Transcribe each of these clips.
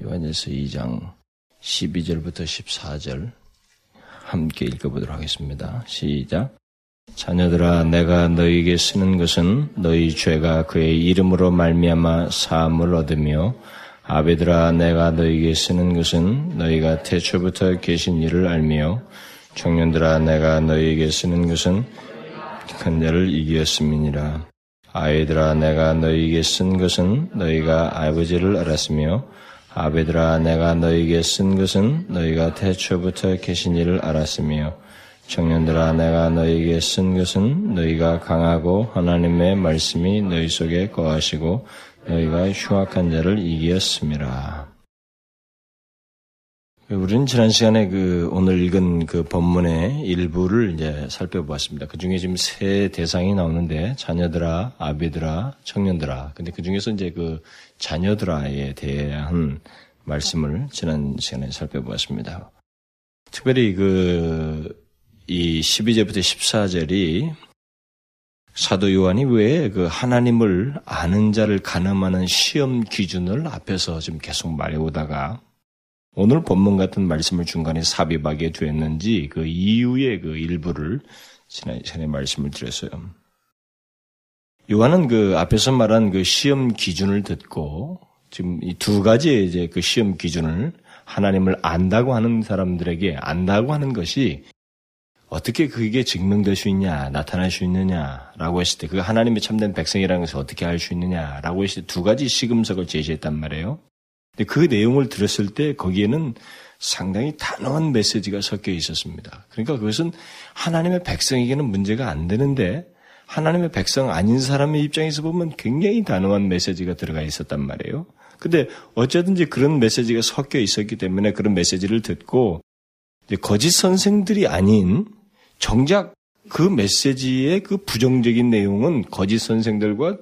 요한일서 2장 12절부터 14절 함께 읽어보도록 하겠습니다. 시작. 자녀들아 내가 너희에게 쓰는 것은 너희 죄가 그의 이름으로 말미암아 사함을 얻으며 아베들아 내가 너희에게 쓰는 것은 너희가 태초부터 계신 일을 알며 청년들아 내가 너희에게 쓰는 것은 큰 자를 이기었음이니라 아이들아 내가 너희에게 쓴 것은 너희가 아버지를 알았으며 아베들아 내가 너희에게 쓴 것은 너희가 태초부터 계신 일을 알았으며 청년들아 내가 너희에게 쓴 것은 너희가 강하고 하나님의 말씀이 너희 속에 거하시고 너희가 흉악한 자를 이기었습니다. 우리는 지난 시간에 그 오늘 읽은 그 본문의 일부를 이제 살펴보았습니다. 그 중에 지금 세 대상이 나오는데 자녀들아, 아비들아, 청년들아. 근데 그 중에서 이제 그 자녀들아에 대한 말씀을 지난 시간에 살펴보았습니다. 특별히 그 이 12절부터 14절이 사도 요한이 왜 그 하나님을 아는 자를 가늠하는 시험 기준을 앞에서 지금 계속 말해오다가 오늘 본문 같은 말씀을 중간에 삽입하게 되었는지 그 이후의 그 일부를 지난 시간에 말씀을 드렸어요. 요한은 그 앞에서 말한 그 시험 기준을 듣고 지금 이 두 가지의 이제 그 시험 기준을 하나님을 안다고 하는 사람들에게 안다고 하는 것이 어떻게 그게 증명될 수 있냐, 나타날 수 있느냐라고 했을 때, 그 하나님의 참된 백성이라는 것을 어떻게 알 수 있느냐라고 했을 때 두 가지 시금석을 제시했단 말이에요. 근데 그 내용을 들었을 때 거기에는 상당히 단호한 메시지가 섞여 있었습니다. 그러니까 그것은 하나님의 백성에게는 문제가 안 되는데 하나님의 백성 아닌 사람의 입장에서 보면 굉장히 단호한 메시지가 들어가 있었단 말이에요. 근데 어쨌든지 그런 메시지가 섞여 있었기 때문에 그런 메시지를 듣고 거짓 선생들이 아닌 정작 그 메시지의 그 부정적인 내용은 거짓 선생들과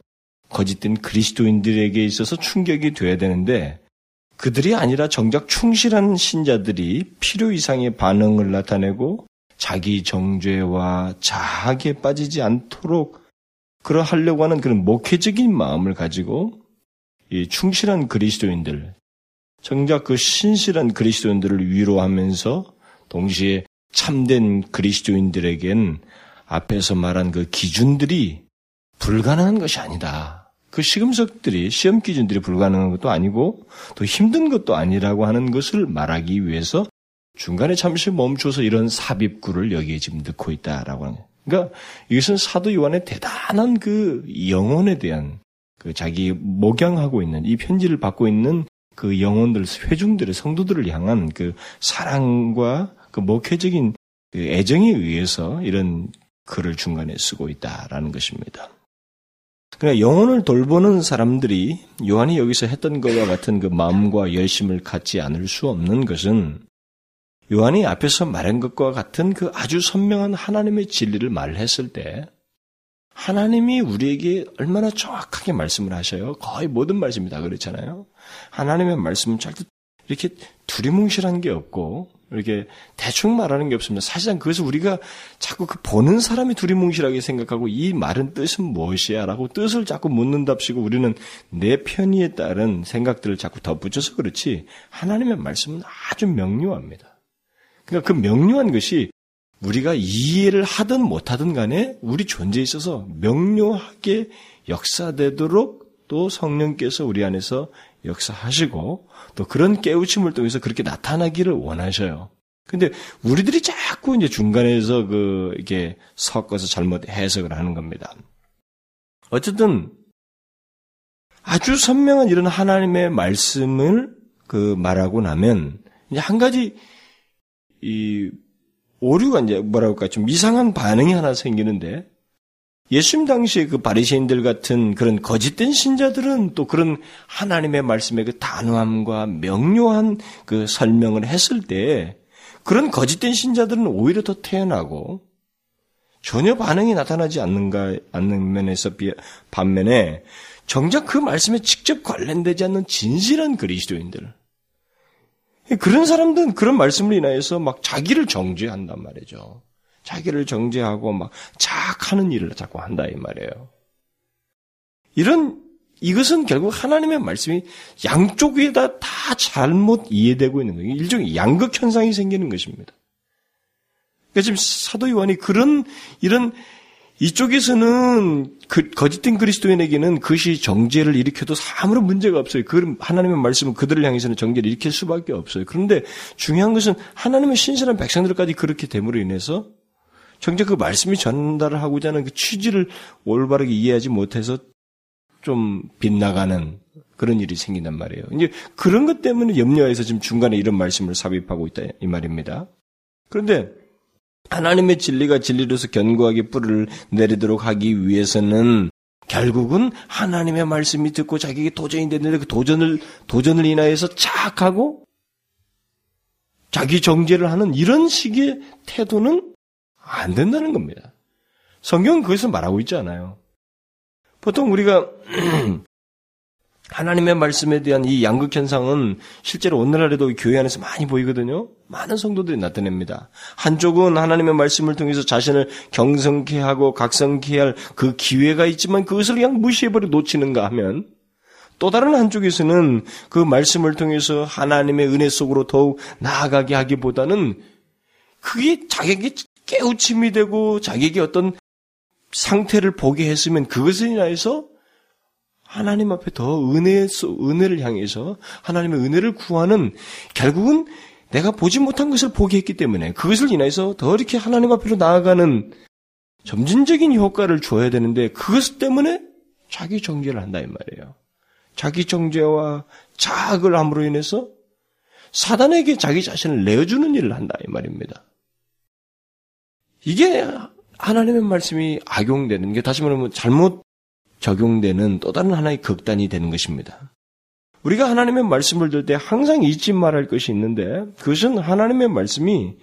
거짓된 그리스도인들에게 있어서 충격이 돼야 되는데 그들이 아니라 정작 충실한 신자들이 필요 이상의 반응을 나타내고 자기 정죄와 자학에 빠지지 않도록 그러하려고 하는 그런 목회적인 마음을 가지고 이 충실한 그리스도인들, 정작 그 신실한 그리스도인들을 위로하면서 동시에 참된 그리스도인들에겐 앞에서 말한 그 기준들이 불가능한 것이 아니다. 그 시금석들이 시험 기준들이 불가능한 것도 아니고 또 힘든 것도 아니라고 하는 것을 말하기 위해서 중간에 잠시 멈춰서 이런 삽입구를 여기에 지금 넣고 있다라고 하는. 그러니까 이것은 사도 요한의 대단한 그 영혼에 대한 그 자기 목양하고 있는 이 편지를 받고 있는 그 영혼들, 회중들의 성도들을 향한 그 사랑과 그 목회적인 그 애정에 의해서 이런 글을 중간에 쓰고 있다라는 것입니다. 그러니까 영혼을 돌보는 사람들이 요한이 여기서 했던 것과 같은 그 마음과 열심을 갖지 않을 수 없는 것은 요한이 앞에서 말한 것과 같은 그 아주 선명한 하나님의 진리를 말했을 때 하나님이 우리에게 얼마나 정확하게 말씀을 하셔요. 거의 모든 말씀이 다 그렇잖아요. 하나님의 말씀은 절대 이렇게 두리뭉실한 게 없고 이렇게 대충 말하는 게 없습니다. 사실상 그것을 우리가 자꾸 그 보는 사람이 두리뭉실하게 생각하고 이 말은 뜻은 무엇이야? 라고 뜻을 자꾸 묻는답시고 우리는 내 편의에 따른 생각들을 자꾸 덧붙여서 그렇지 하나님의 말씀은 아주 명료합니다. 그러니까 그 명료한 것이 우리가 이해를 하든 못하든 간에 우리 존재에 있어서 명료하게 역사되도록 또 성령께서 우리 안에서 역사하시고 또 그런 깨우침을 통해서 그렇게 나타나기를 원하셔요. 근데 우리들이 자꾸 이제 중간에서 그 이게 섞어서 잘못 해석을 하는 겁니다. 어쨌든 아주 선명한 이런 하나님의 말씀을 그 말하고 나면 이제 한 가지 이 오류가 이제 뭐라고 할까 좀 이상한 반응이 하나 생기는데 예수님 당시에 그 바리새인들 같은 그런 거짓된 신자들은 또 그런 하나님의 말씀의 그 단호함과 명료한 그 설명을 했을 때 그런 거짓된 신자들은 오히려 더 태어나고 전혀 반응이 나타나지 않는가 않는 면에서 반면에 정작 그 말씀에 직접 관련되지 않는 진실한 그리스도인들 그런 사람들은 그런 말씀을 인하여서 막 자기를 정죄한단 말이죠. 자기를 정죄하고 막 자학하는 일을 자꾸 한다 이 말이에요. 이런 이것은 결국 하나님의 말씀이 양쪽에다 다 잘못 이해되고 있는 거예요. 일종의 양극 현상이 생기는 것입니다. 그러니까 지금 사도 요한이 그런 이런 이쪽에서는 그 거짓된 그리스도인에게는 그것이 정죄를 일으켜도 아무런 문제가 없어요. 그 하나님의 말씀은 그들을 향해서는 정죄를 일으킬 수밖에 없어요. 그런데 중요한 것은 하나님의 신실한 백성들까지 그렇게 됨으로 인해서 정작 그 말씀이 전달을 하고자 하는 그 취지를 올바르게 이해하지 못해서 좀 빗나가는 그런 일이 생긴단 말이에요. 이제 그런 것 때문에 염려해서 지금 중간에 이런 말씀을 삽입하고 있다 이 말입니다. 그런데 하나님의 진리가 진리로서 견고하게 뿌리를 내리도록 하기 위해서는 결국은 하나님의 말씀이 듣고 자기에게 도전이 됐는데 그 도전을 도전을 인하여서 착하고 자기 정죄를 하는 이런 식의 태도는 안 된다는 겁니다. 성경은 그것을 말하고 있지 않아요. 보통 우리가 하나님의 말씀에 대한 이 양극 현상은 실제로 오늘날에도 교회 안에서 많이 보이거든요. 많은 성도들이 나타냅니다. 한쪽은 하나님의 말씀을 통해서 자신을 경성케 하고 각성케 할 그 기회가 있지만 그것을 그냥 무시해버려 놓치는가 하면 또 다른 한쪽에서는 그 말씀을 통해서 하나님의 은혜 속으로 더욱 나아가게 하기보다는 그게 자기에게 깨우침이 되고 자기에게 어떤 상태를 보게 했으면 그것을 인하여서 하나님 앞에 더 은혜, 은혜를 향해서 하나님의 은혜를 구하는 결국은 내가 보지 못한 것을 보게 했기 때문에 그것을 인해서 더 이렇게 하나님 앞으로 나아가는 점진적인 효과를 줘야 되는데 그것 때문에 자기 정죄를 한다 이 말이에요. 자기 정죄와 자학을 함으로 인해서 사단에게 자기 자신을 내어주는 일을 한다 이 말입니다. 이게 하나님의 말씀이 악용되는 게 다시 말하면 잘못 적용되는 또 다른 하나의 극단이 되는 것입니다. 우리가 하나님의 말씀을 들 때 항상 잊지 말할 것이 있는데 그것은 하나님의 말씀이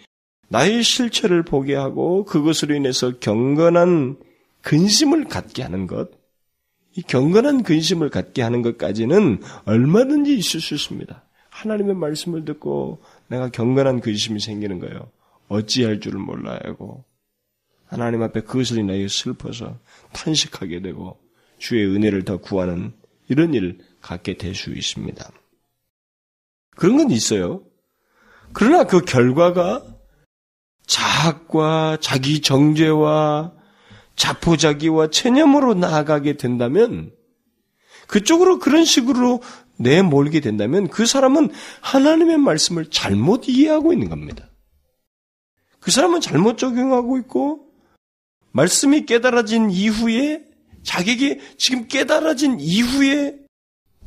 나의 실체를 보게 하고 그것으로 인해서 경건한 근심을 갖게 하는 것, 이 경건한 근심을 갖게 하는 것까지는 얼마든지 있을 수 있습니다. 하나님의 말씀을 듣고 내가 경건한 근심이 생기는 거예요. 어찌할 줄을 몰라야 하고 하나님 앞에 그것을 인하여 슬퍼서 탄식하게 되고 주의 은혜를 더 구하는 이런 일을 갖게 될 수 있습니다. 그런 건 있어요. 그러나 그 결과가 자학과 자기 정죄와 자포자기와 체념으로 나아가게 된다면 그쪽으로 그런 식으로 내몰게 된다면 그 사람은 하나님의 말씀을 잘못 이해하고 있는 겁니다. 그 사람은 잘못 적용하고 있고 말씀이 깨달아진 이후에 자기에게 지금 깨달아진 이후에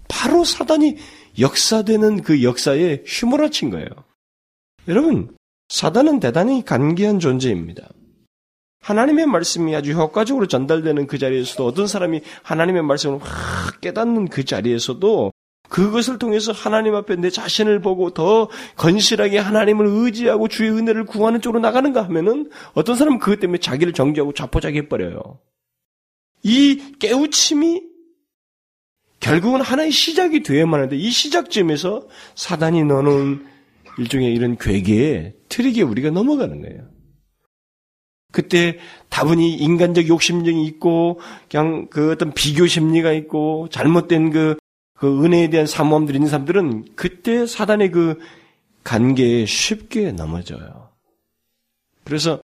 바로 사단이 역사되는 그 역사에 휘몰아친 거예요. 여러분, 사단은 대단히 간계한 존재입니다. 하나님의 말씀이 아주 효과적으로 전달되는 그 자리에서도 어떤 사람이 하나님의 말씀을 확 깨닫는 그 자리에서도 그것을 통해서 하나님 앞에 내 자신을 보고 더 건실하게 하나님을 의지하고 주의 은혜를 구하는 쪽으로 나가는가 하면은 어떤 사람은 그것 때문에 자기를 정지하고 자포자기 해버려요. 이 깨우침이 결국은 하나의 시작이 되어야만 하는데 이 시작점에서 사단이 넣는 일종의 이런 괴계에 트릭에 우리가 넘어가는 거예요. 그때 다분히 인간적 욕심력이 있고 그냥 그 어떤 비교 심리가 있고 잘못된 그, 그 은혜에 대한 사모함들이 있는 사람들은 그때 사단의 그 관계에 쉽게 넘어져요. 그래서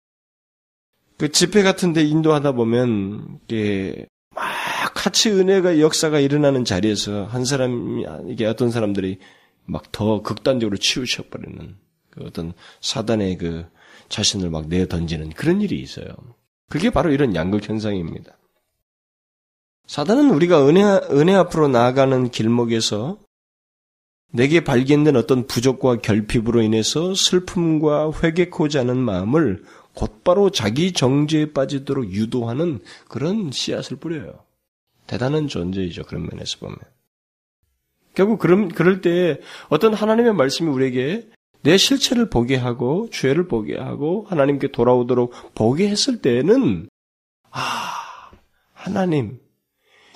그 집회 같은데 인도하다 보면 이게 막 같이 은혜가 역사가 일어나는 자리에서 한 사람이 이게 어떤 사람들이 막 더 극단적으로 치우쳐 버리는 그 어떤 사단의 그 자신을 막 내 던지는 그런 일이 있어요. 그게 바로 이런 양극 현상입니다. 사단은 우리가 은혜 은혜 앞으로 나아가는 길목에서 내게 발견된 어떤 부족과 결핍으로 인해서 슬픔과 회개코자 하는 마음을 곧바로 자기 정죄에 빠지도록 유도하는 그런 씨앗을 뿌려요. 대단한 존재이죠. 그런 면에서 보면. 결국 그럼, 그럴 때 어떤 하나님의 말씀이 우리에게 내 실체를 보게 하고 죄를 보게 하고 하나님께 돌아오도록 보게 했을 때는 아 하나님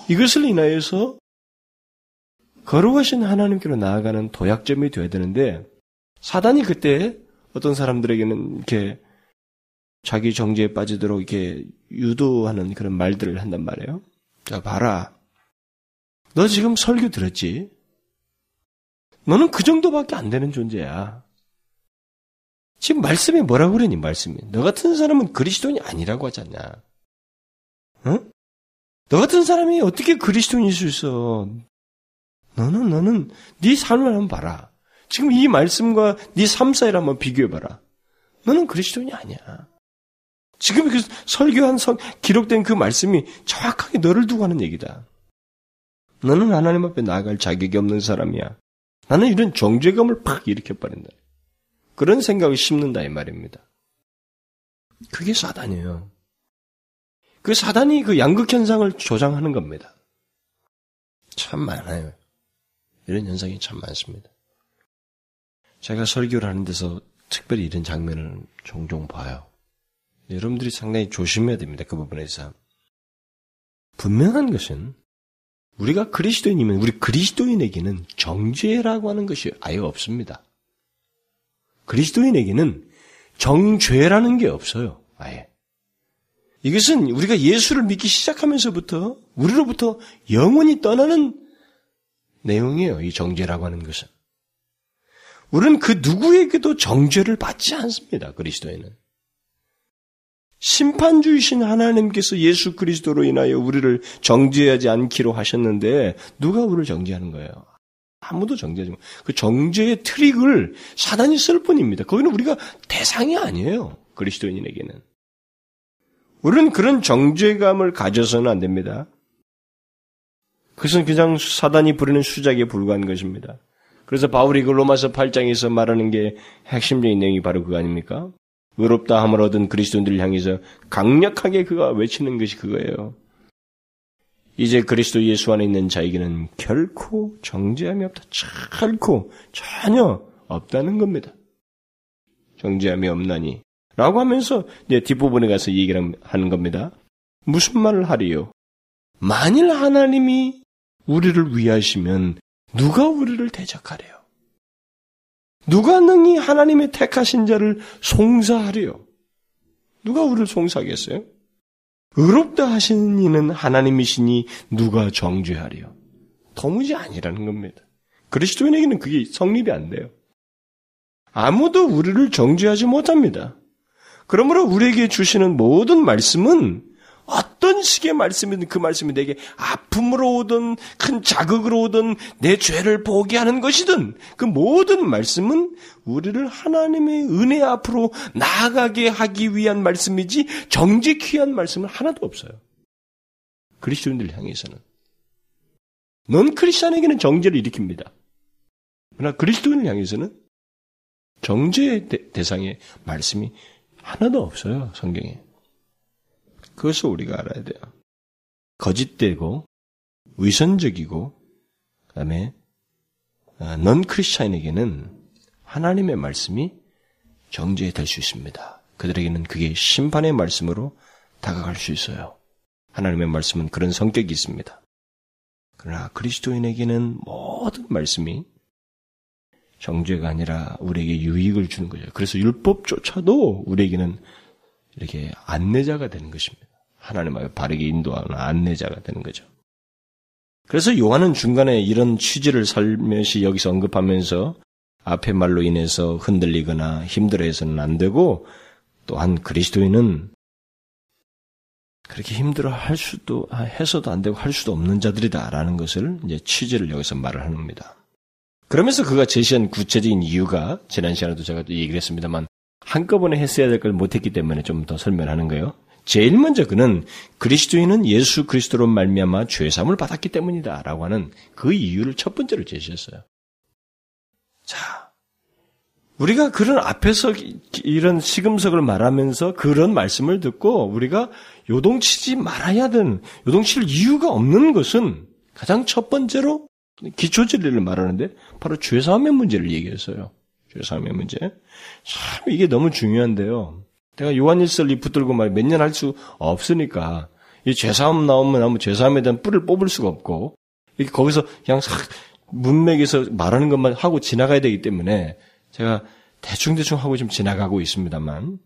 이것을 인하여서 거룩하신 하나님께로 나아가는 도약점이 되어야 되는데 사단이 그때 어떤 사람들에게는 이렇게 자기 정죄에 빠지도록 이렇게 유도하는 그런 말들을 한단 말이에요. 자, 봐라. 너 지금 설교 들었지? 너는 그 정도밖에 안 되는 존재야. 지금 말씀에 뭐라고 그러니, 말씀이. 너 같은 사람은 그리스도인이 아니라고 하지 않냐. 응? 너 같은 사람이 어떻게 그리스도인일 수 있어? 너는, 너는, 네 삶을 한번 봐라. 지금 이 말씀과 네 삶 사이를 한번 비교해 봐라. 너는 그리스도인이 아니야. 지금 그 설교한 성, 기록된 그 말씀이 정확하게 너를 두고 하는 얘기다. 너는 하나님 앞에 나아갈 자격이 없는 사람이야. 나는 이런 정죄감을 팍 일으켜버린다. 그런 생각을 심는다 이 말입니다. 그게 사단이에요. 그 사단이 그 양극 현상을 조장하는 겁니다. 참 많아요. 이런 현상이 참 많습니다. 제가 설교를 하는 데서 특별히 이런 장면을 종종 봐요. 여러분들이 상당히 조심해야 됩니다. 그 부분에서. 분명한 것은 우리가 그리스도인이면 우리 그리스도인에게는 정죄라고 하는 것이 아예 없습니다. 그리스도인에게는 정죄라는 게 없어요. 아예. 이것은 우리가 예수를 믿기 시작하면서부터 우리로부터 영원히 떠나는 내용이에요. 이 정죄라고 하는 것은. 우리는 그 누구에게도 정죄를 받지 않습니다. 그리스도에는. 심판주이신 하나님께서 예수 그리스도로 인하여 우리를 정죄하지 않기로 하셨는데 누가 우리를 정죄하는 거예요? 아무도 정죄하지 못. 그 정죄의 트릭을 사단이 쓸 뿐입니다. 거기는 우리가 대상이 아니에요. 그리스도인에게는. 우리는 그런 정죄감을 가져서는 안 됩니다. 그것은 그냥 사단이 부르는 수작에 불과한 것입니다. 그래서 바울이 그 로마서 8장에서 말하는 게 핵심적인 내용이 바로 그거 아닙니까? 의롭다 함을 얻은 그리스도인들을 향해서 강력하게 그가 외치는 것이 그거예요. 이제 그리스도 예수 안에 있는 자에게는 결코 정죄함이 없다. 결코 전혀 없다는 겁니다. 정죄함이 없나니. 라고 하면서 이제 뒷부분에 가서 얘기를 하는 겁니다. 무슨 말을 하리요? 만일 하나님이 우리를 위하시면 누가 우리를 대적하래요? 누가 능히 하나님의 택하신 자를 송사하리요? 누가 우리를 송사하겠어요? 의롭다 하시는 이는 하나님이시니 누가 정죄하리요? 도무지 아니라는 겁니다. 그리스도인에게는 그게 성립이 안 돼요. 아무도 우리를 정죄하지 못합니다. 그러므로 우리에게 주시는 모든 말씀은 어떤 식의 말씀이든 그 말씀이 내게 아픔으로 오든 큰 자극으로 오든 내 죄를 보게 하는 것이든 그 모든 말씀은 우리를 하나님의 은혜 앞으로 나아가게 하기 위한 말씀이지 정직히 한 말씀은 하나도 없어요. 그리스도인들 향해서는. 넌 크리스천에게는 정죄를 일으킵니다. 그러나 그리스도인을 향해서는 정죄의 대상의 말씀이 하나도 없어요, 성경에. 그것을 우리가 알아야 돼요. 거짓되고 위선적이고 그 다음에 아, 넌 크리스찬에게는 하나님의 말씀이 정죄 될 수 있습니다. 그들에게는 그게 심판의 말씀으로 다가갈 수 있어요. 하나님의 말씀은 그런 성격이 있습니다. 그러나 그리스도인에게는 모든 말씀이 정죄가 아니라 우리에게 유익을 주는 거죠. 그래서 율법조차도 우리에게는 이렇게 안내자가 되는 것입니다. 하나님 앞에 바르게 인도하는 안내자가 되는 거죠. 그래서 요한은 중간에 이런 취지를 살며시 여기서 언급하면서 앞의 말로 인해서 흔들리거나 힘들어해서는 안 되고 또한 그리스도인은 그렇게 힘들어 할 수도 해서도 안 되고 할 수도 없는 자들이다라는 것을 이제 취지를 여기서 말을 합니다. 그러면서 그가 제시한 구체적인 이유가 지난 시간에도 제가 얘기를 했습니다만 한꺼번에 했어야 될 걸 못했기 때문에 좀 더 설명하는 거예요. 제일 먼저 그는 그리스도인은 예수 그리스도로 말미암아 죄사함을 받았기 때문이다라고 하는 그 이유를 첫 번째로 제시했어요. 자, 우리가 그런 앞에서 이런 시금석을 말하면서 그런 말씀을 듣고 우리가 요동치지 말아야 되는 요동칠 이유가 없는 것은 가장 첫 번째로 기초 진리를 말하는데 바로 죄사함의 문제를 얘기했어요. 죄사함의 문제. 참 이게 너무 중요한데요. 내가 요한일서를 붙들고 말 몇 년 할 수 없으니까 이 죄사함 나오면 아무 죄사함에 대한 뿔을 뽑을 수가 없고 이렇게 거기서 그냥 싹 문맥에서 말하는 것만 하고 지나가야 되기 때문에 제가 대충대충 하고 좀 지나가고 있습니다만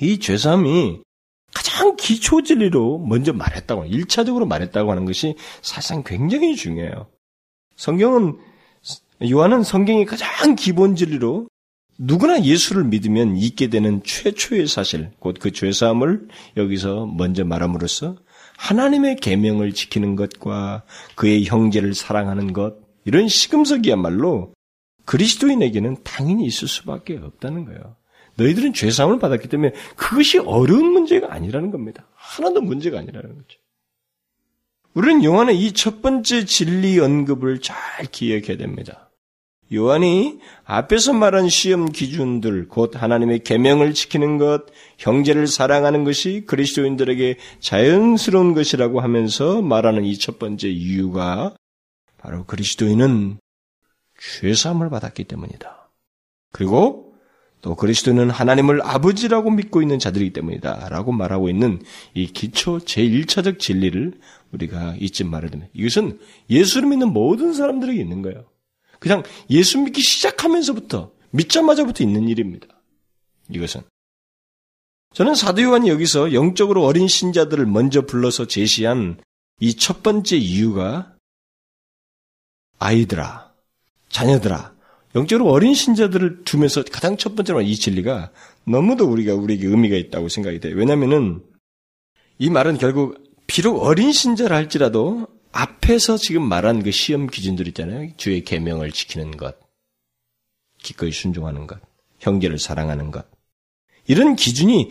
이 죄사함이 가장 기초 진리로 먼저 말했다고, 1차적으로 말했다고 하는 것이 사실상 굉장히 중요해요. 성경은, 요한은 성경이 가장 기본 진리로 누구나 예수를 믿으면 있게 되는 최초의 사실, 곧 그 죄사함을 여기서 먼저 말함으로써 하나님의 계명을 지키는 것과 그의 형제를 사랑하는 것, 이런 시금석이야말로 그리스도인에게는 당연히 있을 수밖에 없다는 거예요. 너희들은 죄사함을 받았기 때문에 그것이 어려운 문제가 아니라는 겁니다. 하나도 문제가 아니라는 거죠. 우리는 요한의 이 첫 번째 진리 언급을 잘 기억해야 됩니다. 요한이 앞에서 말한 시험 기준들, 곧 하나님의 계명을 지키는 것, 형제를 사랑하는 것이 그리스도인들에게 자연스러운 것이라고 하면서 말하는 이 첫 번째 이유가 바로 그리스도인은 죄 사함을 받았기 때문이다. 그리고 또 그리스도는 하나님을 아버지라고 믿고 있는 자들이기 때문이다. 라고 말하고 있는 이 기초 제1차적 진리를 우리가 잊지 말아야 됩니다. 이것은 예수를 믿는 모든 사람들에게 있는 거예요. 그냥 예수 믿기 시작하면서부터, 믿자마자부터 있는 일입니다. 이것은. 저는 사도 요한이 여기서 영적으로 어린 신자들을 먼저 불러서 제시한 이 첫 번째 이유가 아이들아, 자녀들아, 영적으로 어린 신자들을 두면서 가장 첫 번째로 이 진리가 너무도 우리가 우리에게 의미가 있다고 생각이 돼요. 왜냐하면은 이 말은 결국 비록 어린 신자라 할지라도 앞에서 지금 말한 그 시험 기준들 있잖아요. 주의 계명을 지키는 것, 기꺼이 순종하는 것, 형제를 사랑하는 것. 이런 기준이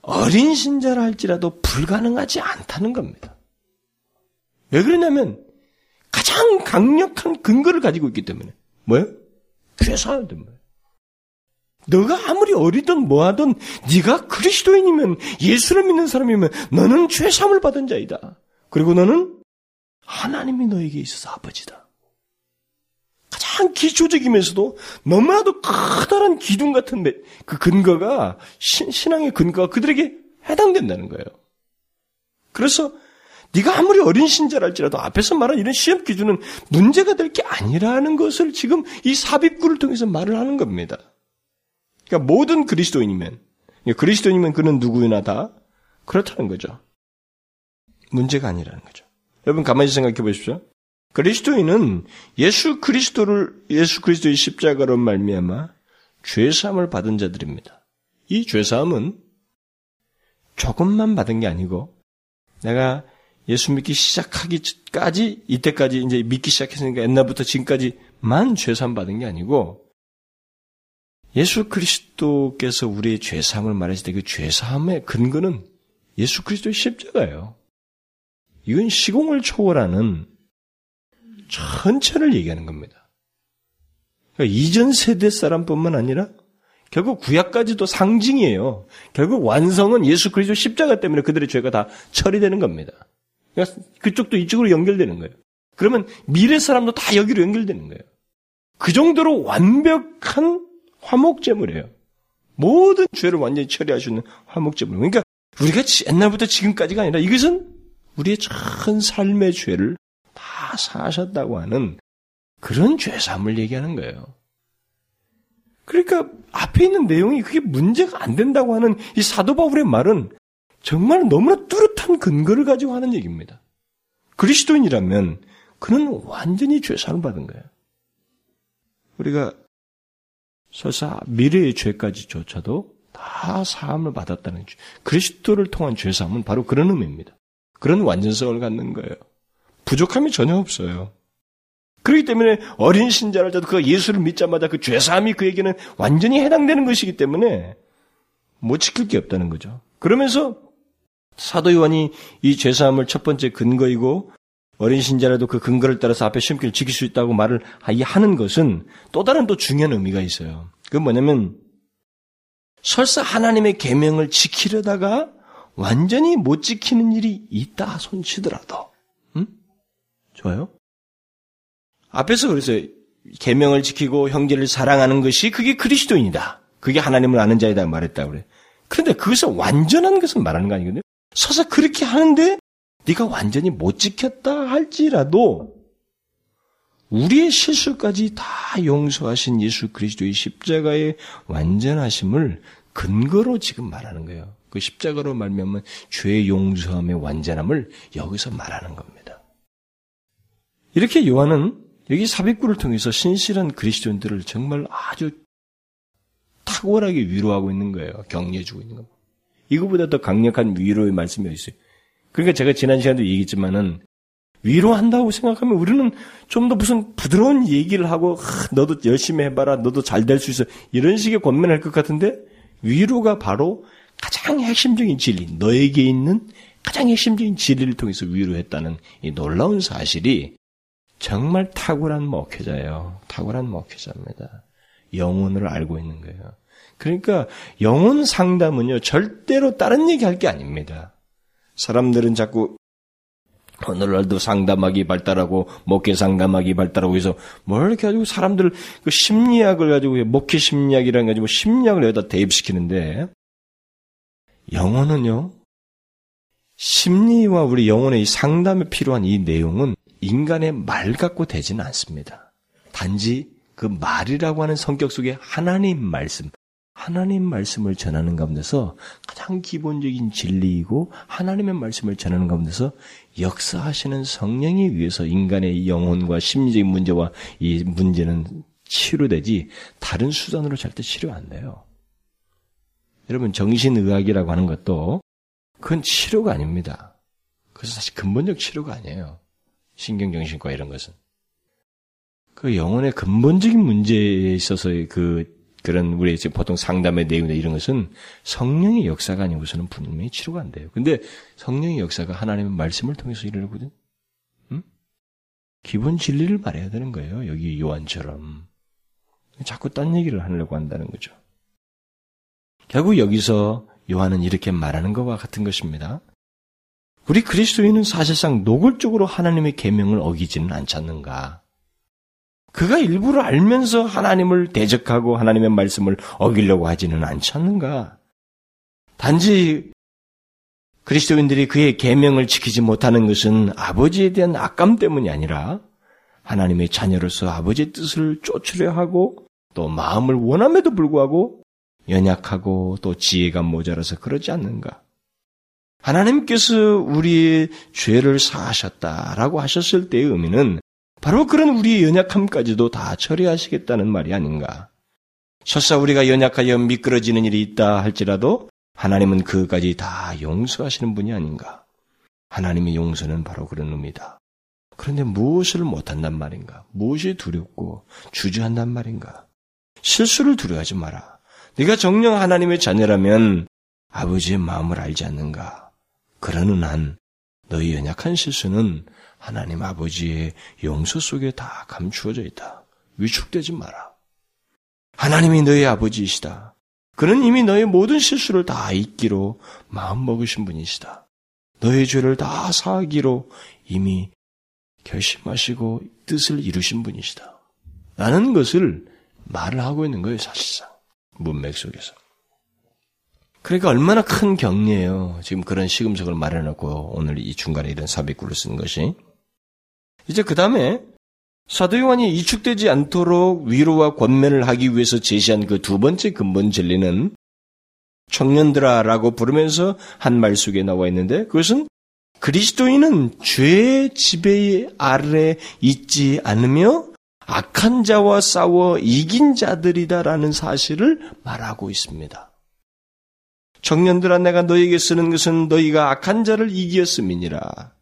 어린 신자라 할지라도 불가능하지 않다는 겁니다. 왜 그러냐면 가장 강력한 근거를 가지고 있기 때문에. 뭐예요? 죄사하야 됩니다. 너가 아무리 어리든 뭐하든 네가 그리스도인이면 예수를 믿는 사람이면 너는 죄사함을 받은 자이다. 그리고 너는 하나님이 너에게 있어서 아버지다. 가장 기초적이면서도 너무나도 커다란 기둥 같은 그 근거가 신, 신앙의 근거가 그들에게 해당된다는 거예요. 그래서 네가 아무리 어린 신자랄지라도 앞에서 말한 이런 시험 기준은 문제가 될 게 아니라는 것을 지금 이 삽입구를 통해서 말을 하는 겁니다. 그러니까 모든 그리스도인이면 그리스도인이면 그는 누구나 다 그렇다는 거죠. 문제가 아니라는 거죠. 여러분 가만히 생각해 보십시오. 그리스도인은 예수 그리스도를 예수 그리스도의 십자가로 말미암아 죄 사함을 받은 자들입니다. 이 죄 사함은 조금만 받은 게 아니고 내가 예수 믿기 시작하기까지 이때까지 이제 믿기 시작했으니까 옛날부터 지금까지만 죄사함 받은 게 아니고 예수 그리스도께서 우리의 죄사함을 말했을 때 그 죄사함의 근거는 예수 그리스도의 십자가예요. 이건 시공을 초월하는 전체를 얘기하는 겁니다. 그러니까 이전 세대 사람뿐만 아니라 결국 구약까지도 상징이에요. 결국 완성은 예수 그리스도 십자가 때문에 그들의 죄가 다 처리되는 겁니다. 그러니까 그쪽도 이쪽으로 연결되는 거예요. 그러면 미래 사람도 다 여기로 연결되는 거예요. 그 정도로 완벽한 화목제물이에요. 모든 죄를 완전히 처리하시는 화목제물. 그러니까 우리가 옛날부터 지금까지가 아니라 이것은 우리의 전 삶의 죄를 다 사셨다고 하는 그런 죄삼을 얘기하는 거예요. 그러니까 앞에 있는 내용이 그게 문제가 안 된다고 하는 이 사도 바울의 말은 정말 너무나 뚜렷 한 근거를 가지고 하는 얘기입니다. 그리스도인이라면 그는 완전히 죄사함을 받은 거예요. 우리가 설사 미래의 죄까지조차도 다 사함을 받았다는 죄. 그리스도를 통한 죄사함은 바로 그런 의미입니다. 그런 완전성을 갖는 거예요. 부족함이 전혀 없어요. 그렇기 때문에 어린 신자랄지라도 그 예수를 믿자마자 그 죄사함이 그에게는 완전히 해당되는 것이기 때문에 못 지킬 게 없다는 거죠. 그러면서 사도 요한이 이 죄사함을 첫 번째 근거이고 어린 신자라도 그 근거를 따라서 앞에 시험기를 지킬 수 있다고 말을 하는 것은 또 다른 또 중요한 의미가 있어요. 그건 뭐냐면 설사 하나님의 계명을 지키려다가 완전히 못 지키는 일이 있다 손치더라도 음? 좋아요? 앞에서 그래서 계명을 지키고 형제를 사랑하는 것이 그게 그리스도인이다. 그게 하나님을 아는 자이다 말했다 그래. 그런데 그것을 완전한 것은 말하는 거 아니거든요. 서서 그렇게 하는데 네가 완전히 못 지켰다 할지라도 우리의 실수까지 다 용서하신 예수 그리스도의 십자가의 완전하심을 근거로 지금 말하는 거예요. 그 십자가로 말미암은 죄 용서함의 완전함을 여기서 말하는 겁니다. 이렇게 요한은 여기 삽입구를 통해서 신실한 그리스도인들을 정말 아주 탁월하게 위로하고 있는 거예요. 격려해주고 있는 겁니다. 이거보다 더 강력한 위로의 말씀이 어디 있어요. 그러니까 제가 지난 시간에도 얘기했지만은 위로한다고 생각하면 우리는 좀 더 무슨 부드러운 얘기를 하고 너도 열심히 해봐라 너도 잘 될 수 있어 이런 식의 권면할 것 같은데 위로가 바로 가장 핵심적인 진리 너에게 있는 가장 핵심적인 진리를 통해서 위로했다는 이 놀라운 사실이 정말 탁월한 목회자예요. 탁월한 목회자입니다. 영혼을 알고 있는 거예요. 그러니까 영혼 상담은요 절대로 다른 얘기 할 게 아닙니다. 사람들은 자꾸 오늘날도 상담하기 발달하고 목회 상담하기 발달하고 해서 뭘 이렇게 가지고 사람들 그 심리학을 가지고 목회 심리학이라는 가지고 심리학을 여기다 대입시키는데 영혼은요 심리와 우리 영혼의 상담에 필요한 이 내용은 인간의 말 갖고 되지는 않습니다. 단지 그 말이라고 하는 성격 속에 하나님 말씀, 하나님 말씀을 전하는 가운데서 가장 기본적인 진리이고 하나님의 말씀을 전하는 가운데서 역사하시는 성령에 위해서 인간의 영혼과 심리적인 문제와 이 문제는 치료되지 다른 수단으로 절대 치료 안 돼요. 여러분 정신의학이라고 하는 것도 그건 치료가 아닙니다. 그래서 사실 근본적 치료가 아니에요. 신경정신과 이런 것은. 그 영혼의 근본적인 문제에 있어서의 그 그런 우리 지금 보통 상담의 내용이나 이런 것은 성령의 역사가 아니고서는 분명히 치료가 안 돼요. 근데 성령의 역사가 하나님의 말씀을 통해서 이루거든. 음? 기본 진리를 말해야 되는 거예요. 여기 요한처럼. 자꾸 딴 얘기를 하려고 한다는 거죠. 결국 여기서 요한은 이렇게 말하는 것과 같은 것입니다. 우리 그리스도인은 사실상 노골적으로 하나님의 계명을 어기지는 않지 않는가? 그가 일부러 알면서 하나님을 대적하고 하나님의 말씀을 어기려고 하지는 않지 않는가? 단지 그리스도인들이 그의 계명을 지키지 못하는 것은 아버지에 대한 악감 때문이 아니라 하나님의 자녀로서 아버지의 뜻을 쫓으려 하고 또 마음을 원함에도 불구하고 연약하고 또 지혜가 모자라서 그러지 않는가? 하나님께서 우리의 죄를 사하셨다라고 하셨을 때의 의미는 바로 그런 우리의 연약함까지도 다 처리하시겠다는 말이 아닌가. 설사 우리가 연약하여 미끄러지는 일이 있다 할지라도 하나님은 그까지 다 용서하시는 분이 아닌가. 하나님의 용서는 바로 그런 의미다. 그런데 무엇을 못한단 말인가? 무엇이 두렵고 주저한단 말인가? 실수를 두려워하지 마라. 네가 정령 하나님의 자녀라면 아버지의 마음을 알지 않는가? 그러는 한 너희 연약한 실수는 하나님 아버지의 용서 속에 다 감추어져 있다. 위축되지 마라. 하나님이 너의 아버지이시다. 그는 이미 너의 모든 실수를 다 잊기로 마음 먹으신 분이시다. 너의 죄를 다 사하기로 이미 결심하시고 뜻을 이루신 분이시다. 라는 것을 말을 하고 있는 거예요, 사실상. 문맥 속에서. 그러니까 얼마나 큰 격려예요. 지금 그런 시금석을 말해놓고 오늘 이 중간에 이런 사비구를 쓴 것이. 이제 그 다음에 사도 요한이 이축되지 않도록 위로와 권면을 하기 위해서 제시한 그 두 번째 근본 진리는 청년들아라고 부르면서 한 말 속에 나와 있는데 그것은 그리스도인은 죄의 지배 아래 있지 않으며 악한 자와 싸워 이긴 자들이다라는 사실을 말하고 있습니다. 청년들아 내가 너에게 쓰는 것은 너희가 악한 자를 이기었음이니라.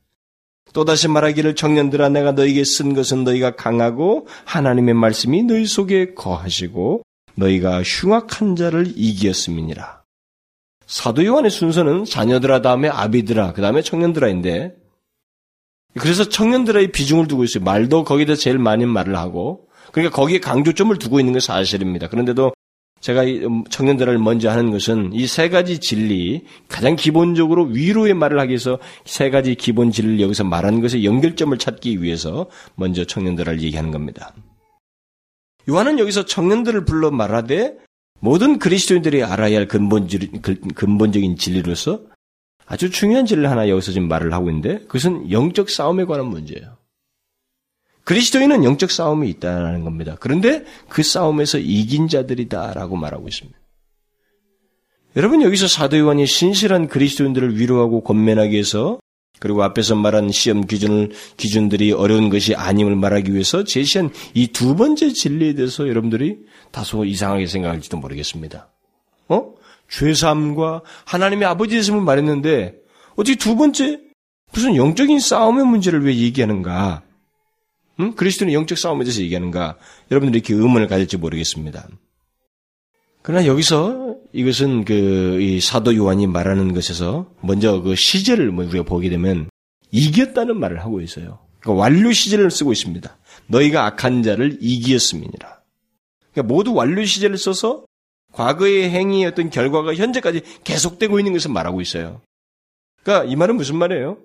또다시 말하기를 청년들아 내가 너에게 쓴 것은 너희가 강하고 하나님의 말씀이 너희 속에 거하시고 너희가 흉악한 자를 이기었음이니라. 사도 요한의 순서는 자녀들아 다음에 아비들아 그 다음에 청년들아인데 그래서 청년들의 비중을 두고 있어요. 말도 거기다 제일 많이 말을 하고 그러니까 거기에 강조점을 두고 있는 건 사실입니다. 그런데도 제가 음, 청년들을 먼저 하는 것은 이 세 가지 진리, 가장 기본적으로 위로의 말을 하기 위해서 세 가지 기본 진리를 여기서 말하는 것의 연결점을 찾기 위해서 먼저 청년들을 얘기하는 겁니다. 요한은 여기서 청년들을 불러 말하되 모든 그리스도인들이 알아야 할 근본질, 근본적인 진리로서 아주 중요한 진리를 하나 여기서 지금 말을 하고 있는데 그것은 영적 싸움에 관한 문제예요. 그리스도인은 영적 싸움이 있다는 겁니다. 그런데 그 싸움에서 이긴 자들이다라고 말하고 있습니다. 여러분 여기서 사도 요한이 신실한 그리스도인들을 위로하고 권면하기 위해서 그리고 앞에서 말한 시험 기준을 기준들이 어려운 것이 아님을 말하기 위해서 제시한 이 두 번째 진리에 대해서 여러분들이 다소 이상하게 생각할지도 모르겠습니다. 어? 죄사함과 하나님의 아버지 되심을 말했는데 어떻게 두 번째 무슨 영적인 싸움의 문제를 왜 얘기하는가? 응? 그리스도는 영적 싸움에 대해서 얘기하는가? 여러분들이 이렇게 의문을 가질지 모르겠습니다. 그러나 여기서 이것은 그 사도 요한이 말하는 것에서 먼저 그 시제를 뭐 우리가 보게 되면 이겼다는 말을 하고 있어요. 그러니까 완료 시제를 쓰고 있습니다. 너희가 악한 자를 이기었음이니라. 그러니까 모두 완료 시제를 써서 과거의 행위의 어떤 결과가 현재까지 계속되고 있는 것을 말하고 있어요. 그러니까 이 말은 무슨 말이에요?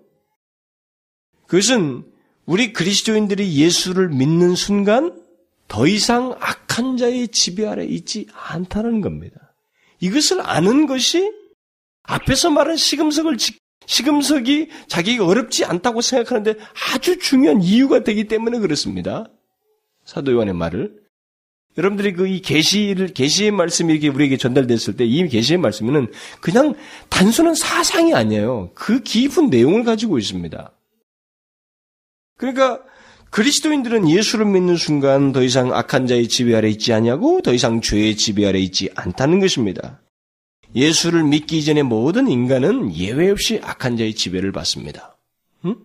그것은 우리 그리스도인들이 예수를 믿는 순간 더 이상 악한 자의 지배 아래 있지 않다는 겁니다. 이것을 아는 것이 앞에서 말한 시금석을 시금석이 자기가 어렵지 않다고 생각하는데 아주 중요한 이유가 되기 때문에 그렇습니다. 사도 요한의 말을 여러분들이 그 이 계시를 계시의 말씀이 이렇게 우리에게 전달됐을 때 이 계시의 말씀은 그냥 단순한 사상이 아니에요. 그 깊은 내용을 가지고 있습니다. 그러니까 그리스도인들은 예수를 믿는 순간 더 이상 악한 자의 지배 아래 있지 않냐고 더 이상 죄의 지배 아래 있지 않다는 것입니다. 예수를 믿기 이전에 모든 인간은 예외 없이 악한 자의 지배를 받습니다. 응?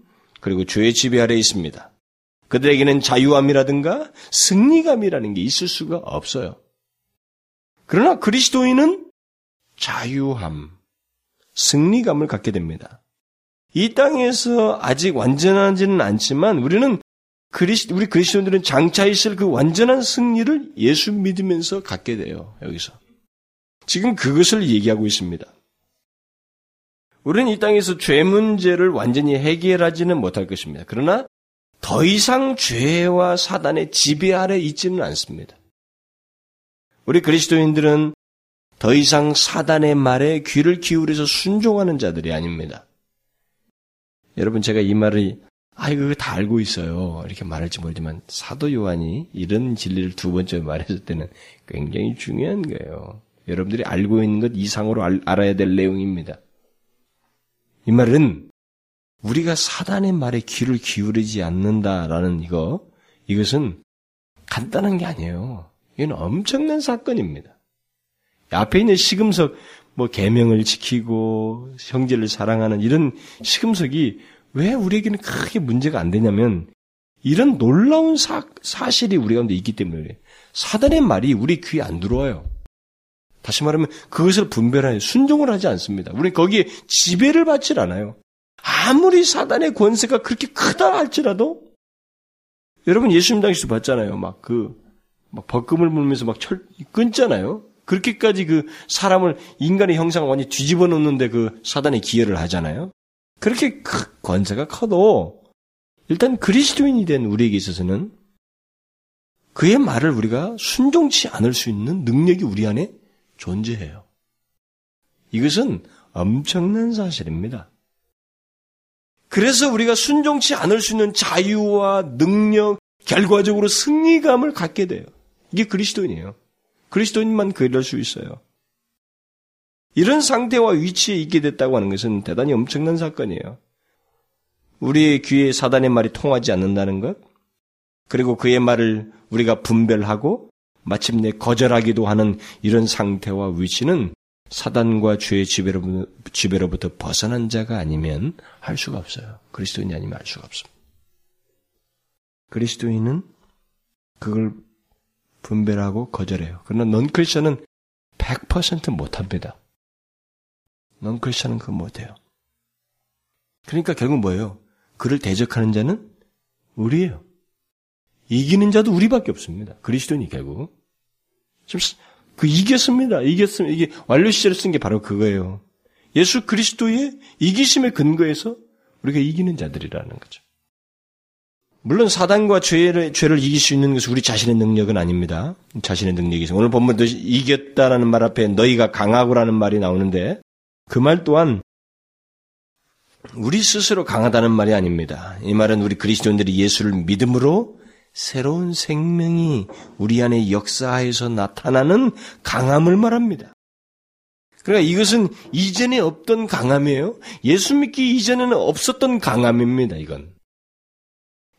그리고 죄의 지배 아래 있습니다. 그들에게는 자유함이라든가 승리감이라는 게 있을 수가 없어요. 그러나 그리스도인은 자유함, 승리감을 갖게 됩니다. 이 땅에서 아직 완전하지는 않지만 우리는 그리스, 우리 그리스도인들은 장차 있을 그 완전한 승리를 예수 믿으면서 갖게 돼요. 여기서. 지금 그것을 얘기하고 있습니다. 우리는 이 땅에서 죄 문제를 완전히 해결하지는 못할 것입니다. 그러나 더 이상 죄와 사단의 지배 아래 있지는 않습니다. 우리 그리스도인들은 더 이상 사단의 말에 귀를 기울여서 순종하는 자들이 아닙니다. 여러분 제가 이 말을 아 이거 다 알고 있어요 이렇게 말할지 모르지만 사도 요한이 이런 진리를 두 번째 말했을 때는 굉장히 중요한 거예요. 여러분들이 알고 있는 것 이상으로 알, 알아야 될 내용입니다. 이 말은 우리가 사단의 말에 귀를 기울이지 않는다라는 이거, 이것은 간단한 게 아니에요. 이건 엄청난 사건입니다. 앞에 있는 시금석, 뭐 계명을 지키고 형제를 사랑하는 이런 시금석이 왜 우리에게는 크게 문제가 안 되냐면 이런 놀라운 사, 사실이 우리 가운데 있기 때문에. 사단의 말이 우리 귀에 안 들어와요. 다시 말하면 그것을 분별하여 순종을 하지 않습니다. 우리 거기에 지배를 받질 않아요. 아무리 사단의 권세가 그렇게 크다 할지라도 여러분 예수님 당시도 봤잖아요. 막 그, 막 벌금을 물면서 막 철, 끊잖아요. 그렇게까지 그 사람을 인간의 형상을 완전히 뒤집어 놓는데 그 사단이 기여를 하잖아요. 그렇게 크, 권세가 커도 일단 그리스도인이 된 우리에게 있어서는 그의 말을 우리가 순종치 않을 수 있는 능력이 우리 안에 존재해요. 이것은 엄청난 사실입니다. 그래서 우리가 순종치 않을 수 있는 자유와 능력, 결과적으로 승리감을 갖게 돼요. 이게 그리스도인이에요. 그리스도인만 그럴 수 있어요. 이런 상태와 위치에 있게 됐다고 하는 것은 대단히 엄청난 사건이에요. 우리의 귀에 사단의 말이 통하지 않는다는 것, 그리고 그의 말을 우리가 분별하고 마침내 거절하기도 하는 이런 상태와 위치는 사단과 죄의 지배로부터, 벗어난 자가 아니면 할 수가 없어요. 그리스도인이 아니면 할 수가 없습니다. 그리스도인은 그걸 분별하고 거절해요. 그러나 넌 크리스천은 100% 못합니다. 넌 크리스천은 그거 못해요. 그러니까 결국 뭐예요? 그를 대적하는 자는 우리예요. 이기는 자도 우리밖에 없습니다. 그리스도인이 결국. 그 이겼습니다. 이겼습니다. 이게 완료 시제를 쓴게 바로 그거예요. 예수 그리스도의 이기심의 근거에서 우리가 이기는 자들이라는 거죠. 물론 사단과 죄를, 죄를 이길 수 있는 것은 우리 자신의 능력은 아닙니다. 자신의 능력이 있어. 오늘 본문도 이겼다라는 말 앞에 너희가 강하고라는 말이 나오는데 그 말 또한 우리 스스로 강하다는 말이 아닙니다. 이 말은 우리 그리스도인들이 예수를 믿음으로 새로운 생명이 우리 안에 역사에서 나타나는 강함을 말합니다. 그러니까 이것은 이전에 없던 강함이에요. 예수 믿기 이전에는 없었던 강함입니다, 이건.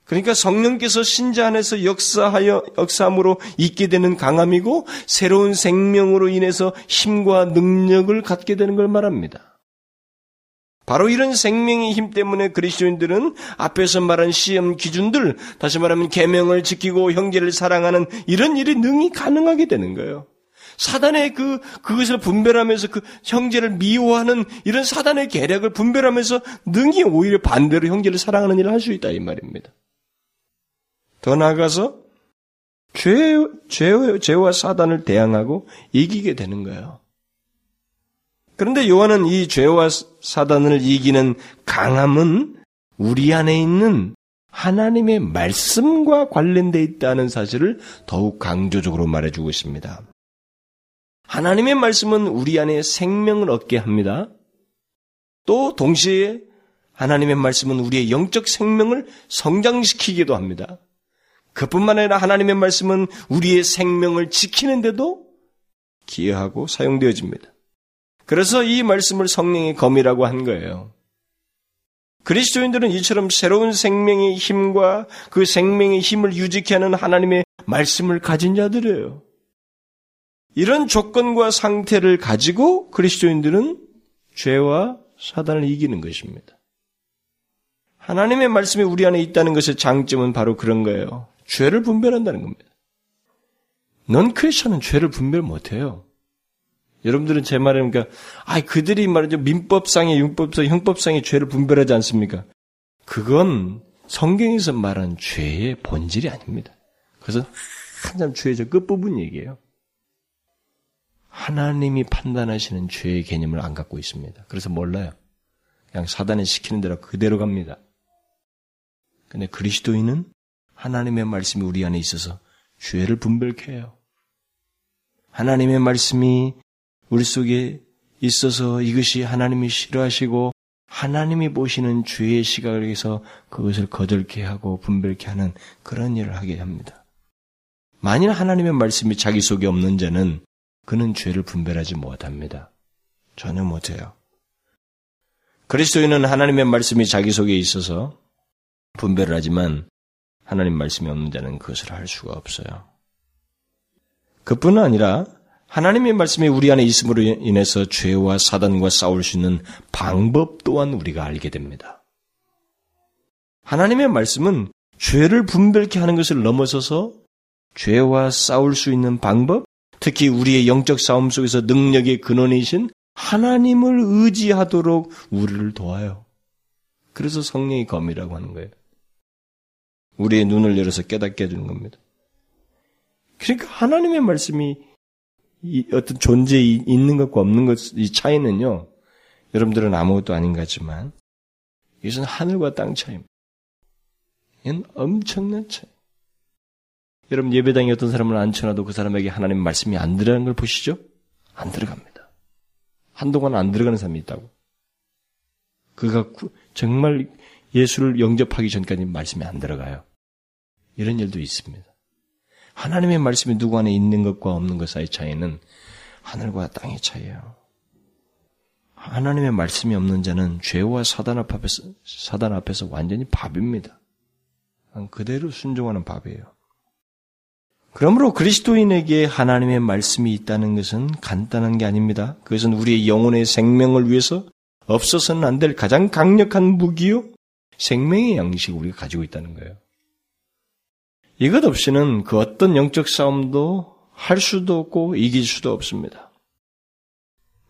그러니까 성령께서 신자 안에서 역사하여 역사함으로 있게 되는 강함이고 새로운 생명으로 인해서 힘과 능력을 갖게 되는 걸 말합니다. 바로 이런 생명의 힘 때문에 그리스도인들은 앞에서 말한 시험 기준들, 다시 말하면 계명을 지키고 형제를 사랑하는 이런 일이 능히 가능하게 되는 거예요. 사단의 그 그것을 분별하면서 그 형제를 미워하는 이런 사단의 계략을 분별하면서 능히 오히려 반대로 형제를 사랑하는 일을 할 수 있다 이 말입니다. 더 나아가서 죄, 죄, 죄와 사단을 대항하고 이기게 되는 거예요. 그런데 요한은 이 죄와 사단을 이기는 강함은 우리 안에 있는 하나님의 말씀과 관련되어 있다는 사실을 더욱 강조적으로 말해주고 있습니다. 하나님의 말씀은 우리 안에 생명을 얻게 합니다. 또 동시에 하나님의 말씀은 우리의 영적 생명을 성장시키기도 합니다. 그뿐만 아니라 하나님의 말씀은 우리의 생명을 지키는데도 기여하고 사용되어집니다. 그래서 이 말씀을 성령의 검이라고 한 거예요. 그리스도인들은 이처럼 새로운 생명의 힘과 그 생명의 힘을 유지케 하는 하나님의 말씀을 가진 자들이에요. 이런 조건과 상태를 가지고 그리스도인들은 죄와 사단을 이기는 것입니다. 하나님의 말씀이 우리 안에 있다는 것의 장점은 바로 그런 거예요. 죄를 분별한다는 겁니다. 넌 크리스천은 죄를 분별 못해요. 여러분들은 제 말에 그러니까 아 그들이 말이죠 민법상의 율법상 형법상의 죄를 분별하지 않습니까? 그건 성경에서 말한 죄의 본질이 아닙니다. 그래서 한참 죄의 저 끝부분 얘기예요. 하나님이 판단하시는 죄의 개념을 안 갖고 있습니다. 그래서 몰라요. 그냥 사단이 시키는 대로 그대로 갑니다. 근데 그리스도인은 하나님의 말씀이 우리 안에 있어서 죄를 분별케 해요. 하나님의 말씀이 우리 속에 있어서 이것이 하나님이 싫어하시고 하나님이 보시는 죄의 시각에서 그것을 거들게 하고 분별케 하는 그런 일을 하게 합니다. 만일 하나님의 말씀이 자기 속에 없는 자는 그는 죄를 분별하지 못합니다. 전혀 못해요. 그리스도인은 하나님의 말씀이 자기 속에 있어서 분별을 하지만 하나님 말씀이 없는 자는 그것을 할 수가 없어요. 그뿐 아니라 하나님의 말씀이 우리 안에 있음으로 인해서 죄와 사단과 싸울 수 있는 방법 또한 우리가 알게 됩니다. 하나님의 말씀은 죄를 분별케 하는 것을 넘어서서 죄와 싸울 수 있는 방법, 특히 우리의 영적 싸움 속에서 능력의 근원이신 하나님을 의지하도록 우리를 도와요. 그래서 성령의 검이라고 하는 거예요. 우리의 눈을 열어서 깨닫게 해주는 겁니다. 그러니까 하나님의 말씀이 어떤 존재에 있는 것과 없는 것의 차이는요, 여러분들은 아무것도 아닌 것 같지만, 이것은 하늘과 땅 차이입니다. 이건 엄청난 차이. 여러분 예배당에 어떤 사람을 앉혀놔도 그 사람에게 하나님 말씀이 안 들어가는 걸 보시죠? 안 들어갑니다. 한동안 안 들어가는 사람이 있다고. 그가 정말 예수를 영접하기 전까지 말씀이 안 들어가요. 이런 일도 있습니다. 하나님의 말씀이 누구 안에 있는 것과 없는 것 사이 차이는 하늘과 땅의 차이예요. 하나님의 말씀이 없는 자는 죄와 사단 앞에서, 사단 앞에서 완전히 밥입니다. 그대로 순종하는 밥이에요. 그러므로 그리스도인에게 하나님의 말씀이 있다는 것은 간단한 게 아닙니다. 그것은 우리의 영혼의 생명을 위해서 없어서는 안 될 가장 강력한 무기요, 생명의 양식을 우리가 가지고 있다는 거예요. 이것 없이는 그 어떤 영적 싸움도 할 수도 없고 이길 수도 없습니다.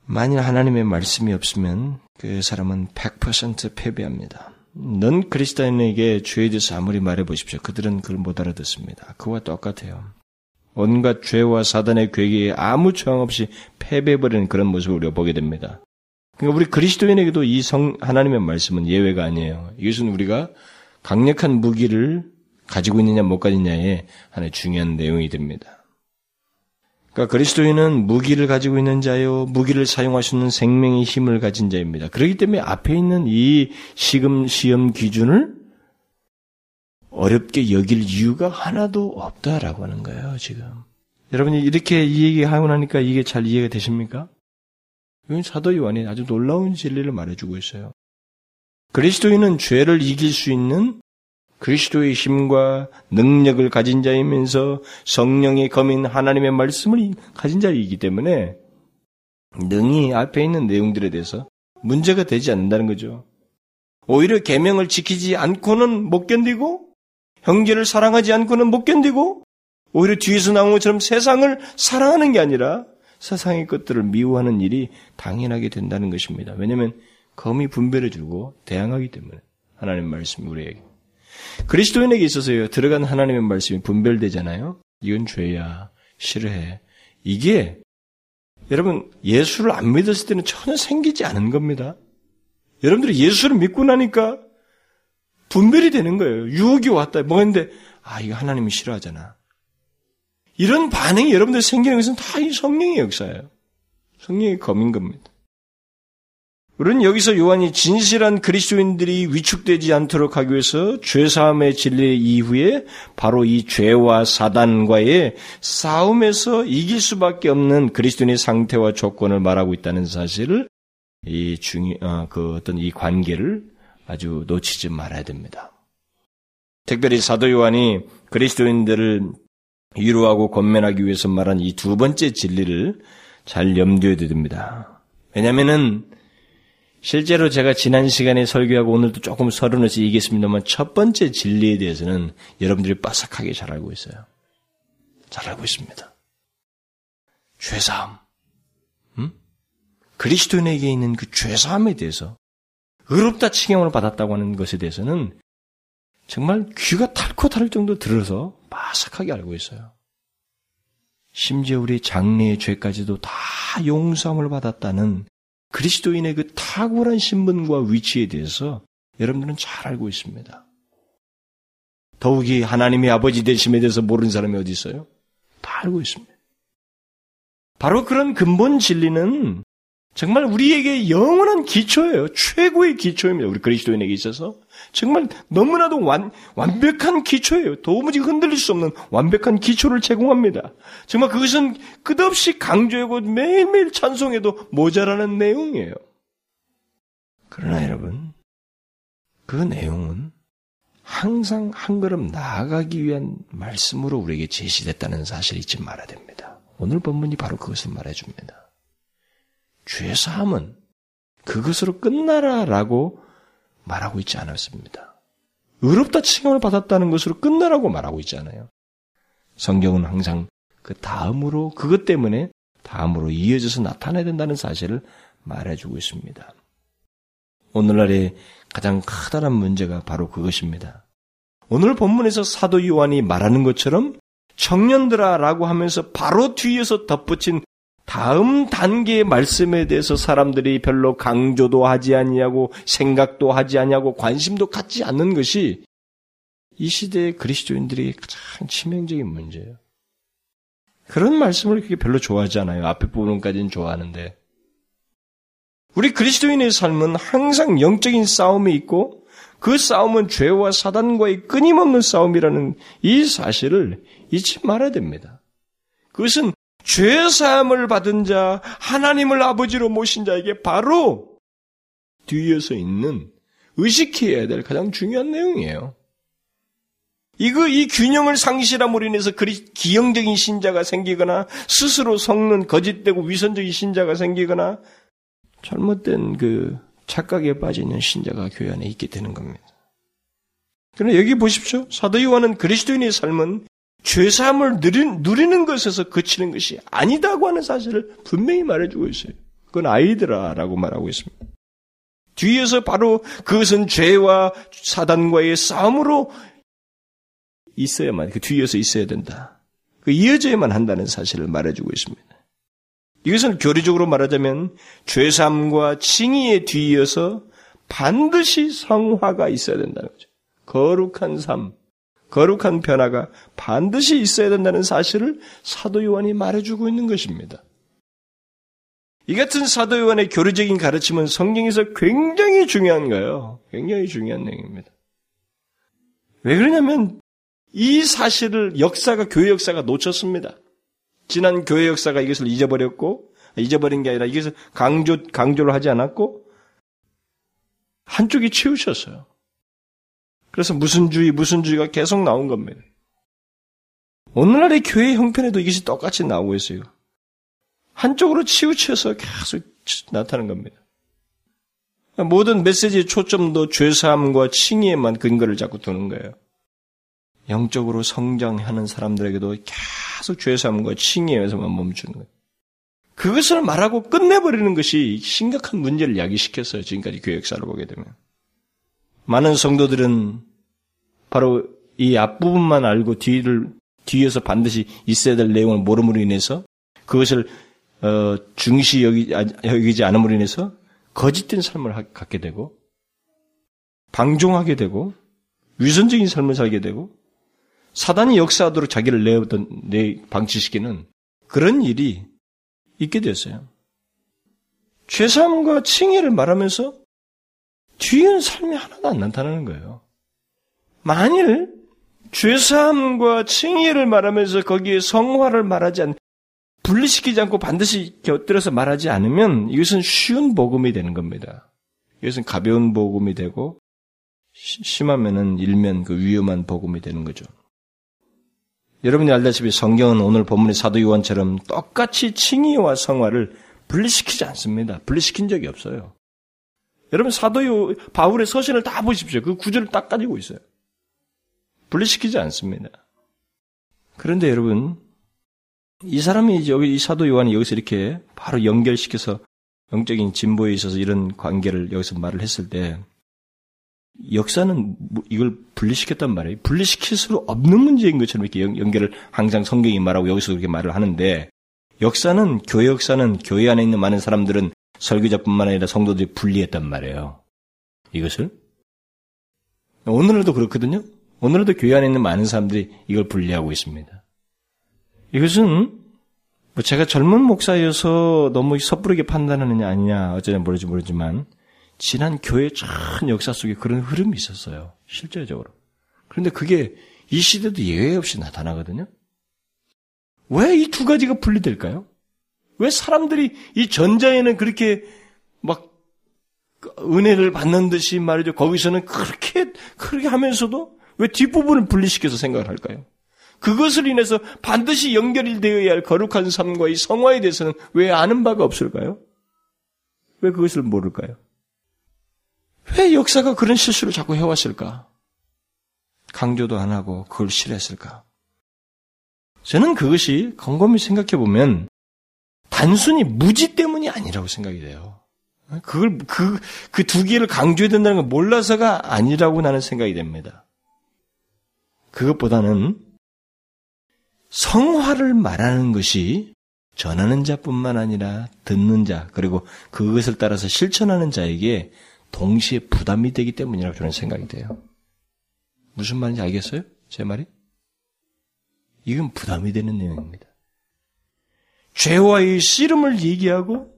만일 하나님의 말씀이 없으면 그 사람은 100% 패배합니다. 넌 그리스도인에게 죄에 대해서 아무리 말해 보십시오. 그들은 그걸 못 알아듣습니다. 그와 똑같아요. 온갖 죄와 사단의 괴기에 아무 저항 없이 패배해버리는 그런 모습을 우리가 보게 됩니다. 그러니까 우리 그리스도인에게도 이 성, 하나님의 말씀은 예외가 아니에요. 이것은 우리가 강력한 무기를 가지고 있느냐 못 가지냐에 하나의 중요한 내용이 됩니다. 그러니까 그리스도인은 무기를 가지고 있는 자요, 무기를 사용할 수 있는 생명의 힘을 가진 자입니다. 그렇기 때문에 앞에 있는 이 시금 시험 기준을 어렵게 여길 이유가 하나도 없다라고 하는 거예요, 지금. 여러분이 이렇게 이 얘기하고 나니까 이게 잘 이해가 되십니까? 이건 사도 요한이 아주 놀라운 진리를 말해주고 있어요. 그리스도인은 죄를 이길 수 있는 그리스도의 힘과 능력을 가진 자이면서 성령의 검인 하나님의 말씀을 가진 자이기 때문에 능히 앞에 있는 내용들에 대해서 문제가 되지 않는다는 거죠. 오히려 계명을 지키지 않고는 못 견디고 형제를 사랑하지 않고는 못 견디고 오히려 뒤에서 나온 것처럼 세상을 사랑하는 게 아니라 세상의 것들을 미워하는 일이 당연하게 된다는 것입니다. 왜냐하면 검이 분별해 주고 대항하기 때문에 하나님 말씀이 우리에게 그리스도인에게 있어서요 들어간 하나님의 말씀이 분별되잖아요. 이건 죄야 싫어해 이게 여러분 예수를 안 믿었을 때는 전혀 생기지 않은 겁니다. 여러분들이 예수를 믿고 나니까 분별이 되는 거예요. 유혹이 왔다. 뭐했는데 아 이거 하나님이 싫어하잖아. 이런 반응이 여러분들 생기는 것은 다 이 성령의 역사예요. 성령의 검인 겁니다. 우리는 여기서 요한이 진실한 그리스도인들이 위축되지 않도록 하기 위해서 죄사함의 진리 이후에 바로 이 죄와 사단과의 싸움에서 이길 수밖에 없는 그리스도인의 상태와 조건을 말하고 있다는 사실을 이 중요 어, 그 어떤 이 관계를 아주 놓치지 말아야 됩니다. 특별히 사도 요한이 그리스도인들을 위로하고 권면하기 위해서 말한 이 두 번째 진리를 잘 염두에 둬야 됩니다. 왜냐하면은 실제로 제가 지난 시간에 설교하고 오늘도 조금 서론에서 얘기했습니다만 첫 번째 진리에 대해서는 여러분들이 빠삭하게 잘 알고 있어요. 잘 알고 있습니다. 죄사함. 음? 그리스도인에게 있는 그 죄사함에 대해서 의롭다 칭함을 받았다고 하는 것에 대해서는 정말 귀가 탈코 탈 정도 들어서 빠삭하게 알고 있어요. 심지어 우리 장래의 죄까지도 다 용서함을 받았다는 그리스도인의 그 탁월한 신분과 위치에 대해서 여러분들은 잘 알고 있습니다. 더욱이 하나님의 아버지 되심에 대해서 모르는 사람이 어디 있어요? 다 알고 있습니다. 바로 그런 근본 진리는 정말 우리에게 영원한 기초예요. 최고의 기초입니다. 우리 그리스도인에게 있어서. 정말 너무나도 완, 완벽한 기초예요. 도무지 흔들릴 수 없는 완벽한 기초를 제공합니다. 정말 그것은 끝없이 강조하고 매일매일 찬송해도 모자라는 내용이에요. 그러나 여러분, 그 내용은 항상 한 걸음 나아가기 위한 말씀으로 우리에게 제시됐다는 사실을 잊지 말아야 됩니다. 오늘 본문이 바로 그것을 말해줍니다. 죄사함은 그것으로 끝나라라고 말하고 있지 않았습니다. 의롭다 칭함을 받았다는 것으로 끝나라고 말하고 있지 않아요. 성경은 항상 그 다음으로 그것 때문에 다음으로 이어져서 나타나야 된다는 사실을 말해주고 있습니다. 오늘날의 가장 커다란 문제가 바로 그것입니다. 오늘 본문에서 사도 요한이 말하는 것처럼 청년들아라고 하면서 바로 뒤에서 덧붙인 다음 단계의 말씀에 대해서 사람들이 별로 강조도 하지 아니하고 생각도 하지 아니하고 관심도 갖지 않는 것이 이 시대의 그리스도인들이 가장 치명적인 문제예요. 그런 말씀을 그렇게 별로 좋아하지 않아요. 앞에 부분까지는 좋아하는데. 우리 그리스도인의 삶은 항상 영적인 싸움이 있고 그 싸움은 죄와 사단과의 끊임없는 싸움이라는 이 사실을 잊지 말아야 됩니다. 그것은 죄 사함을 받은 자, 하나님을 아버지로 모신 자에게 바로 뒤에서 있는 의식해야 될 가장 중요한 내용이에요. 이거 이 균형을 상실함으로 인해서 그리 기형적인 신자가 생기거나 스스로 속는 거짓되고 위선적인 신자가 생기거나 잘못된 그 착각에 빠지는 신자가 교회 안에 있게 되는 겁니다. 그러나 여기 보십시오. 사도 요한은 그리스도인의 삶은 죄사함을 누리는 것에서 그치는 것이 아니다고 하는 사실을 분명히 말해주고 있어요. 그건 아이들아라고 말하고 있습니다. 뒤에서 바로 그것은 죄와 사단과의 싸움으로 있어야만, 그 뒤에서 있어야 된다. 그 이어져야만 한다는 사실을 말해주고 있습니다. 이것은 교리적으로 말하자면 죄삼과 칭의에 뒤이어서 반드시 성화가 있어야 된다는 거죠. 거룩한 삶, 거룩한 변화가 반드시 있어야 된다는 사실을 사도 요한이 말해주고 있는 것입니다. 이 같은 사도 요한의 교리적인 가르침은 성경에서 굉장히 중요한 거예요. 굉장히 중요한 내용입니다. 왜 그러냐면 이 사실을 역사가 교회 역사가 놓쳤습니다. 지난 교회 역사가 이것을 잊어버렸고 잊어버린 게 아니라 이것을 강조 강조를 하지 않았고 한쪽이 치우쳤어요. 그래서 무슨 주의 무슨 주의가 계속 나온 겁니다. 오늘날의 교회 형편에도 이것이 똑같이 나오고 있어요. 한쪽으로 치우쳐서 계속 나타나는 겁니다. 모든 메시지의 초점도 죄사함과 칭의에만 근거를 잡고 두는 거예요. 영적으로 성장하는 사람들에게도 계속 죄사함과 칭의에서만 멈추는 거예요. 그것을 말하고 끝내버리는 것이 심각한 문제를 야기시켰어요. 지금까지 교회 역사를 보게 되면. 많은 성도들은 바로 이 앞부분만 알고 뒤를, 뒤에서 반드시 있어야 될 내용을 모름으로 인해서 그것을 어, 중시 여기, 여기지 않음으로 인해서 거짓된 삶을 갖게 되고 방종하게 되고 위선적인 삶을 살게 되고 사단이 역사하도록 자기를 내어던 내 방치시키는 그런 일이 있게 됐어요. 죄사함과 칭의를 말하면서 뒤은 삶이 하나도 안 나타나는 거예요. 만일 죄사함과 칭의를 말하면서 거기에 성화를 말하지 않, 분리시키지 않고 반드시 곁들여서 말하지 않으면 이것은 쉬운 복음이 되는 겁니다. 이것은 가벼운 복음이 되고 심하면은 일면 그 위험한 복음이 되는 거죠. 여러분이 알다시피 성경은 오늘 본문의 사도 요한처럼 똑같이 칭의와 성화를 분리시키지 않습니다. 분리시킨 적이 없어요. 여러분 사도 요 바울의 서신을 다 보십시오. 그 구절을 딱 가지고 있어요. 분리시키지 않습니다. 그런데 여러분 이 사람이 여기 이 사도 요한이 여기서 이렇게 바로 연결시켜서 영적인 진보에 있어서 이런 관계를 여기서 말을 했을 때 역사는 뭐 이걸 분리시켰단 말이에요. 분리시킬 수 없는 문제인 것처럼 이렇게 연결을 항상 성경이 말하고 여기서 그렇게 말을 하는데 역사는 교회 역사는 교회 안에 있는 많은 사람들은 설교자뿐만 아니라 성도들이 분리했단 말이에요. 이것을 오늘도 그렇거든요. 오늘도 교회 안에 있는 많은 사람들이 이걸 분리하고 있습니다. 이것은 뭐 제가 젊은 목사여서 너무 섣부르게 판단하느냐 아니냐 어쩌냐 모르지 모르지만 지난 교회 전 역사 속에 그런 흐름이 있었어요. 실제적으로. 그런데 그게 이 시대도 예외 없이 나타나거든요. 왜 이 두 가지가 분리될까요? 왜 사람들이 이 전자에는 그렇게 막 은혜를 받는 듯이 말이죠. 거기서는 그렇게 그렇게 하면서도 왜 뒷부분을 분리시켜서 생각을 할까요? 그것을 인해서 반드시 연결이 되어야 할 거룩한 삶과의 성화에 대해서는 왜 아는 바가 없을까요? 왜 그것을 모를까요? 왜 역사가 그런 실수를 자꾸 해왔을까? 강조도 안 하고 그걸 싫어했을까? 저는 그것이 곰곰이 생각해 보면 단순히 무지 때문이 아니라고 생각이 돼요. 그걸 그 그 두 개를 강조해야 된다는 걸 몰라서가 아니라고 나는 생각이 됩니다. 그것보다는 성화를 말하는 것이 전하는 자뿐만 아니라 듣는 자 그리고 그것을 따라서 실천하는 자에게 동시에 부담이 되기 때문이라고 저는 생각이 돼요. 무슨 말인지 알겠어요? 제 말이? 이건 부담이 되는 내용입니다. 죄와의 씨름을 얘기하고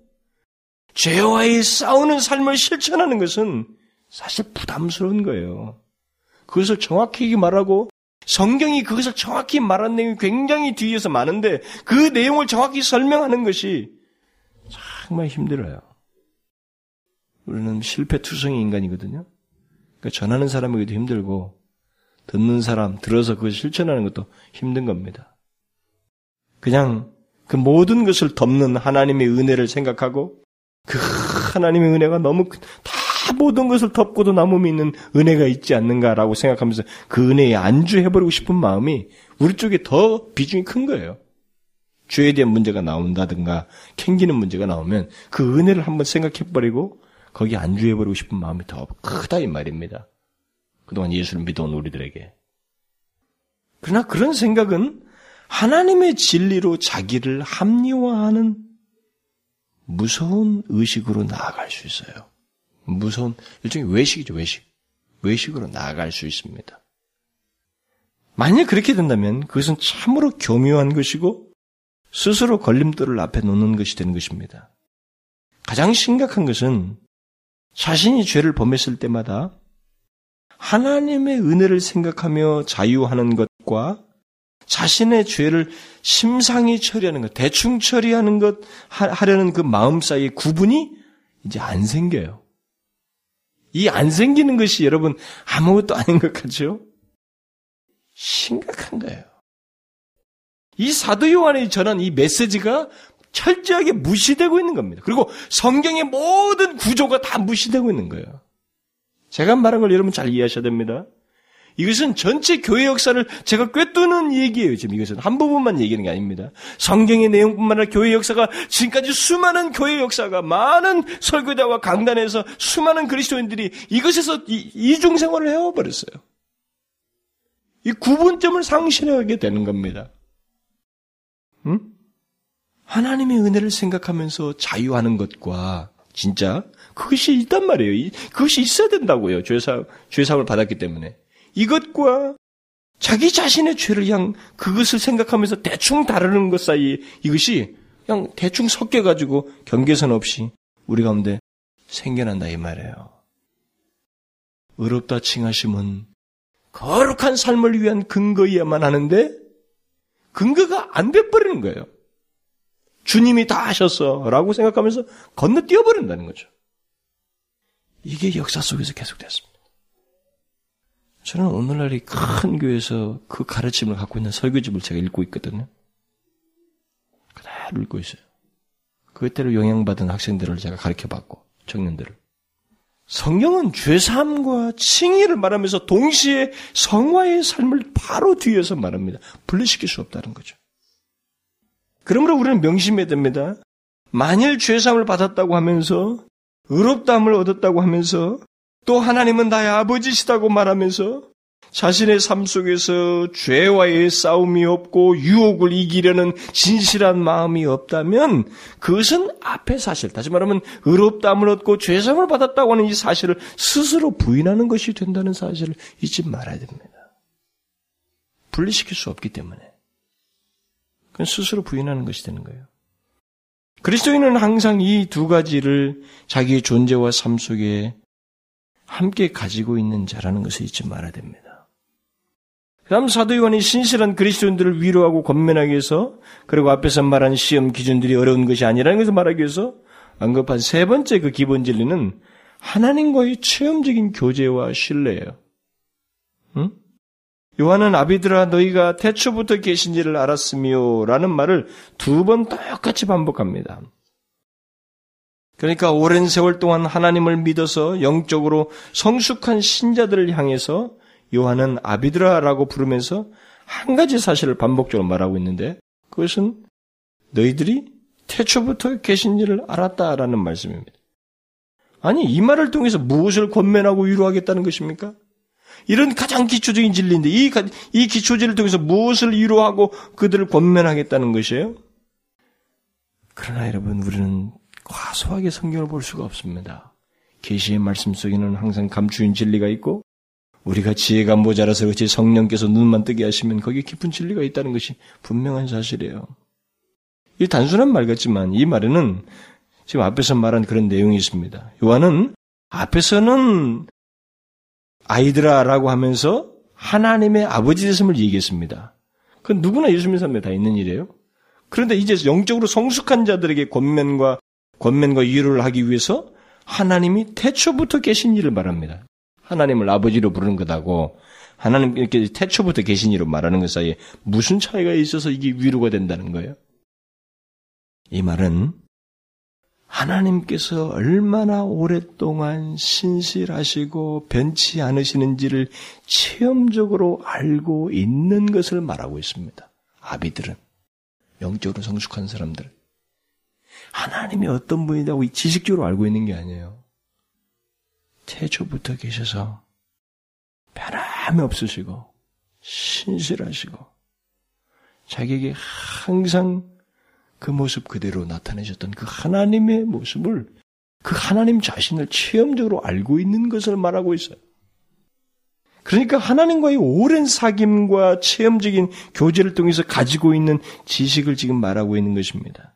죄와의 싸우는 삶을 실천하는 것은 사실 부담스러운 거예요. 그것을 정확히 말하고 성경이 그것을 정확히 말한 내용이 굉장히 뒤에서 많은데 그 내용을 정확히 설명하는 것이 정말 힘들어요. 우리는 실패투성이 인간이거든요. 그러니까 전하는 사람에게도 힘들고 듣는 사람, 들어서 그걸 실천하는 것도 힘든 겁니다. 그냥 그 모든 것을 덮는 하나님의 은혜를 생각하고 그 하나님의 은혜가 너무 다 모든 것을 덮고도 남음이 있는 은혜가 있지 않는가라고 생각하면서 그 은혜에 안주해버리고 싶은 마음이 우리 쪽에 더 비중이 큰 거예요. 죄에 대한 문제가 나온다든가 캥기는 문제가 나오면 그 은혜를 한번 생각해버리고 거기 안주해버리고 싶은 마음이 더 크다 이 말입니다. 그동안 예수를 믿어온 우리들에게. 그러나 그런 생각은 하나님의 진리로 자기를 합리화하는 무서운 의식으로 나아갈 수 있어요. 무서운 일종의 외식이죠, 외식. 외식으로 나아갈 수 있습니다. 만약 그렇게 된다면 그것은 참으로 교묘한 것이고 스스로 걸림돌을 앞에 놓는 것이 되는 것입니다. 가장 심각한 것은 자신이 죄를 범했을 때마다 하나님의 은혜를 생각하며 자유하는 것과 자신의 죄를 심상히 처리하는 것, 대충 처리하는 것 하려는 그 마음 사이의 구분이 이제 안 생겨요. 이 안 생기는 것이 여러분 아무것도 아닌 것 같죠? 심각한 거예요. 이 사도 요한이 전한 이 메시지가 철저하게 무시되고 있는 겁니다. 그리고 성경의 모든 구조가 다 무시되고 있는 거예요. 제가 말한 걸 여러분 잘 이해하셔야 됩니다. 이것은 전체 교회 역사를 제가 꿰뚫는 얘기예요. 지금 이것은 한 부분만 얘기하는 게 아닙니다. 성경의 내용뿐만 아니라 교회 역사가 지금까지 수많은 교회 역사가 많은 설교자와 강단에서 수많은 그리스도인들이 이것에서 이중 생활을 해와버렸어요. 이 구분점을 상실하게 되는 겁니다. 응? 하나님의 은혜를 생각하면서 자유하는 것과 진짜 그것이 있단 말이에요. 그것이 있어야 된다고요. 죄사 죄사을 받았기 때문에 이것과 자기 자신의 죄를 그냥 그것을 생각하면서 대충 다루는 것 사이 이것이 그냥 대충 섞여 가지고 경계선 없이 우리 가운데 생겨난다 이 말이에요. 의롭다 칭하심은 거룩한 삶을 위한 근거이야만 하는데 근거가 안 돼버리는 거예요. 주님이 다 하셨어 라고 생각하면서 건너뛰어 버린다는 거죠. 이게 역사 속에서 계속됐습니다. 저는 오늘날 이큰 교회에서 그 가르침을 갖고 있는 설교집을 제가 읽고 있거든요. 그대로 읽고 있어요. 그때로 영향받은 학생들을 제가 가르쳐 봤고, 청년들을. 성경은 죄사함과 칭의를 말하면서 동시에 성화의 삶을 바로 뒤에서 말합니다. 분리시킬 수 없다는 거죠. 그러므로 우리는 명심해야 됩니다. 만일 죄사함을 받았다고 하면서 의롭다함을 얻었다고 하면서 또 하나님은 나의 아버지시다고 말하면서 자신의 삶 속에서 죄와의 싸움이 없고 유혹을 이기려는 진실한 마음이 없다면 그것은 앞의 사실, 다시 말하면 의롭다함을 얻고 죄상을 받았다고 하는 이 사실을 스스로 부인하는 것이 된다는 사실을 잊지 말아야 됩니다. 분리시킬 수 없기 때문에. 그건 스스로 부인하는 것이 되는 거예요. 그리스도인은 항상 이 두 가지를 자기의 존재와 삶 속에 함께 가지고 있는 자라는 것을 잊지 말아야 됩니다. 그 다음 사도 요한이 신실한 그리스도인들을 위로하고 권면하기 위해서 그리고 앞에서 말한 시험 기준들이 어려운 것이 아니라는 것을 말하기 위해서 언급한 세 번째 그 기본 진리는 하나님과의 체험적인 교제와 신뢰예요. 응? 요한은 아비들아 너희가 태초부터 계신지를 알았으며 라는 말을 두 번 똑같이 반복합니다. 그러니까 오랜 세월 동안 하나님을 믿어서 영적으로 성숙한 신자들을 향해서 요한은 아비드라라고 부르면서 한 가지 사실을 반복적으로 말하고 있는데 그것은 너희들이 태초부터 계신지를 알았다라는 말씀입니다. 아니 이 말을 통해서 무엇을 권면하고 위로하겠다는 것입니까? 이런 가장 기초적인 진리인데 이, 이 기초진리를 통해서 무엇을 위로하고 그들을 권면하겠다는 것이에요? 그러나 여러분 우리는 과소하게 성경을 볼 수가 없습니다. 계시의 말씀 속에는 항상 감추인 진리가 있고 우리가 지혜가 모자라서 그렇지 성령께서 눈만 뜨게 하시면 거기에 깊은 진리가 있다는 것이 분명한 사실이에요. 이 단순한 말 같지만 이 말에는 지금 앞에서 말한 그런 내용이 있습니다. 요한은 앞에서는 아이들아라고 하면서 하나님의 아버지 되심을 얘기했습니다. 그건 누구나 예수 믿는 사람에 다 있는 일이에요. 그런데 이제 영적으로 성숙한 자들에게 권면과 권면과 위로를 하기 위해서 하나님이 태초부터 계신 일을 말합니다. 하나님을 아버지로 부르는 것하고 하나님 이렇게 태초부터 계신 일로 말하는 것 사이에 무슨 차이가 있어서 이게 위로가 된다는 거예요? 이 말은 하나님께서 얼마나 오랫동안 신실하시고 변치 않으시는지를 체험적으로 알고 있는 것을 말하고 있습니다. 아비들은 영적으로 성숙한 사람들. 하나님이 어떤 분이라고 지식적으로 알고 있는 게 아니에요. 태초부터 계셔서 변함이 없으시고 신실하시고 자기에게 항상 그 모습 그대로 나타내셨던 그 하나님의 모습을 그 하나님 자신을 체험적으로 알고 있는 것을 말하고 있어요. 그러니까 하나님과의 오랜 사귐과 체험적인 교제를 통해서 가지고 있는 지식을 지금 말하고 있는 것입니다.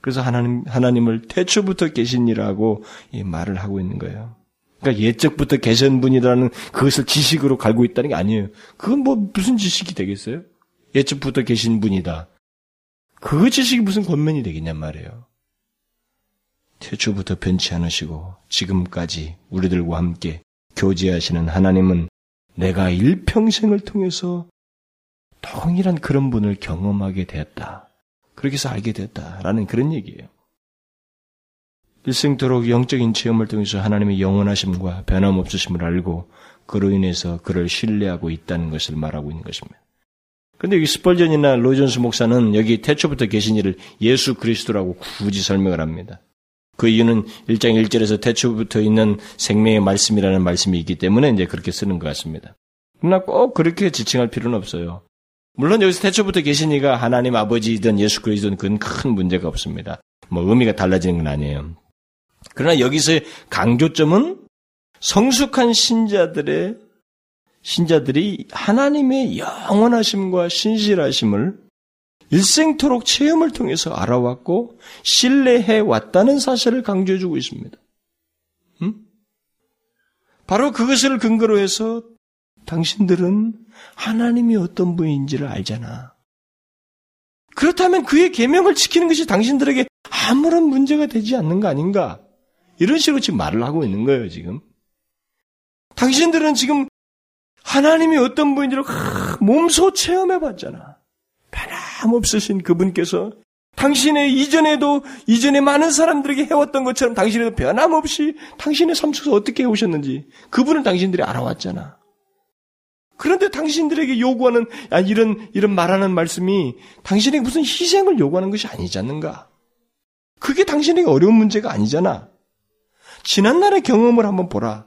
그래서 하나님, 하나님을 태초부터 계신이라고 이 말을 하고 있는 거예요. 그러니까 예적부터 계신 분이라는 그것을 지식으로 갈고 있다는 게 아니에요. 그건 뭐 무슨 지식이 되겠어요? 예측부터 계신 분이다. 그 지식이 무슨 권면이 되겠냔 말이에요. 태초부터 변치 않으시고 지금까지 우리들과 함께 교제하시는 하나님은 내가 일평생을 통해서 동일한 그런 분을 경험하게 되었다. 그렇게 해서 알게 되었다라는 그런 얘기예요. 일생토록 영적인 체험을 통해서 하나님의 영원하심과 변함없으심을 알고 그로 인해서 그를 신뢰하고 있다는 것을 말하고 있는 것입니다. 근데 여기 스펄전이나 로이존스 목사는 여기 태초부터 계신 이를 예수 그리스도라고 굳이 설명을 합니다. 그 이유는 1장 1절에서 태초부터 있는 생명의 말씀이라는 말씀이 있기 때문에 이제 그렇게 쓰는 것 같습니다. 그러나 꼭 그렇게 지칭할 필요는 없어요. 물론 여기서 태초부터 계신 이가 하나님 아버지이든 예수 그리스도는 그건 큰 문제가 없습니다. 뭐 의미가 달라지는 건 아니에요. 그러나 여기서의 강조점은 성숙한 신자들의 신자들이 하나님의 영원하심과 신실하심을 일생토록 체험을 통해서 알아왔고 신뢰해 왔다는 사실을 강조해주고 있습니다. 음? 바로 그것을 근거로 해서 당신들은 하나님이 어떤 분인지를 알잖아. 그렇다면 그의 계명을 지키는 것이 당신들에게 아무런 문제가 되지 않는 거 아닌가? 이런 식으로 지금 말을 하고 있는 거예요, 지금. 당신들은 지금 하나님이 어떤 분인지를 몸소 체험해 봤잖아. 변함없으신 그분께서 당신의 이전에도 이전에 많은 사람들에게 해왔던 것처럼 당신에도 변함없이 당신의 삶 속에서 어떻게 해오셨는지 그분을 당신들이 알아왔잖아. 그런데 당신들에게 요구하는 아, 이런 이런 말하는 말씀이 당신에게 무슨 희생을 요구하는 것이 아니지 않는가? 그게 당신에게 어려운 문제가 아니잖아. 지난날의 경험을 한번 보라.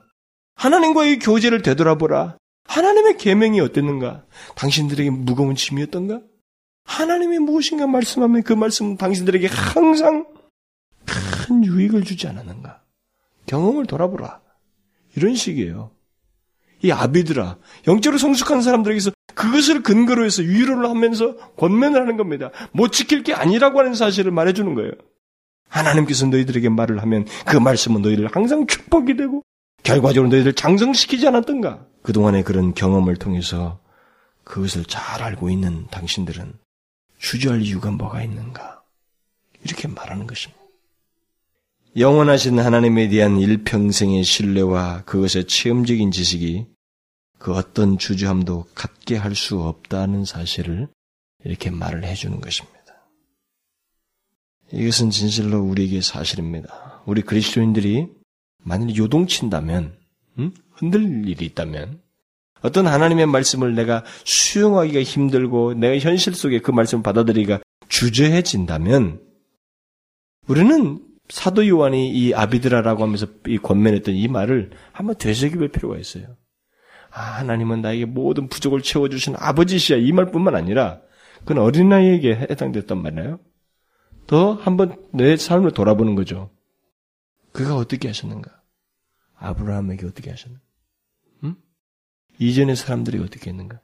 하나님과의 교제를 되돌아보라. 하나님의 계명이 어땠는가? 당신들에게 무거운 짐이었던가? 하나님이 무엇인가 말씀하면 그 말씀은 당신들에게 항상 큰 유익을 주지 않았는가? 경험을 돌아보라. 이런 식이에요. 이 아비드라, 영적으로 성숙한 사람들에게서 그것을 근거로 해서 위로를 하면서 권면을 하는 겁니다. 못 지킬 게 아니라고 하는 사실을 말해주는 거예요. 하나님께서 너희들에게 말을 하면 그 말씀은 너희를 항상 축복이 되고 결과적으로 너희들 장성시키지 않았던가? 그동안의 그런 경험을 통해서 그것을 잘 알고 있는 당신들은 주저할 이유가 뭐가 있는가? 이렇게 말하는 것입니다. 영원하신 하나님에 대한 일평생의 신뢰와 그것의 체험적인 지식이 그 어떤 주저함도 갖게 할 수 없다는 사실을 이렇게 말을 해주는 것입니다. 이것은 진실로 우리에게 사실입니다. 우리 그리스도인들이 만일 요동친다면, 음? 흔들 일이 있다면, 어떤 하나님의 말씀을 내가 수용하기가 힘들고 내가 현실 속에 그 말씀을 받아들이기가 주저해진다면, 우리는 사도 요한이 이 아비드라라고 하면서 이 권면했던 이 말을 한번 되새겨볼 필요가 있어요. 아, 하나님은 나에게 모든 부족을 채워주신 아버지시야. 이 말뿐만 아니라, 그건 어린아이에게 해당됐단 말이에요. 더 한번 내 삶을 돌아보는 거죠. 그가 어떻게 하셨는가? 아브라함에게 어떻게 하셨는가? 음? 이전의 사람들이 어떻게 했는가?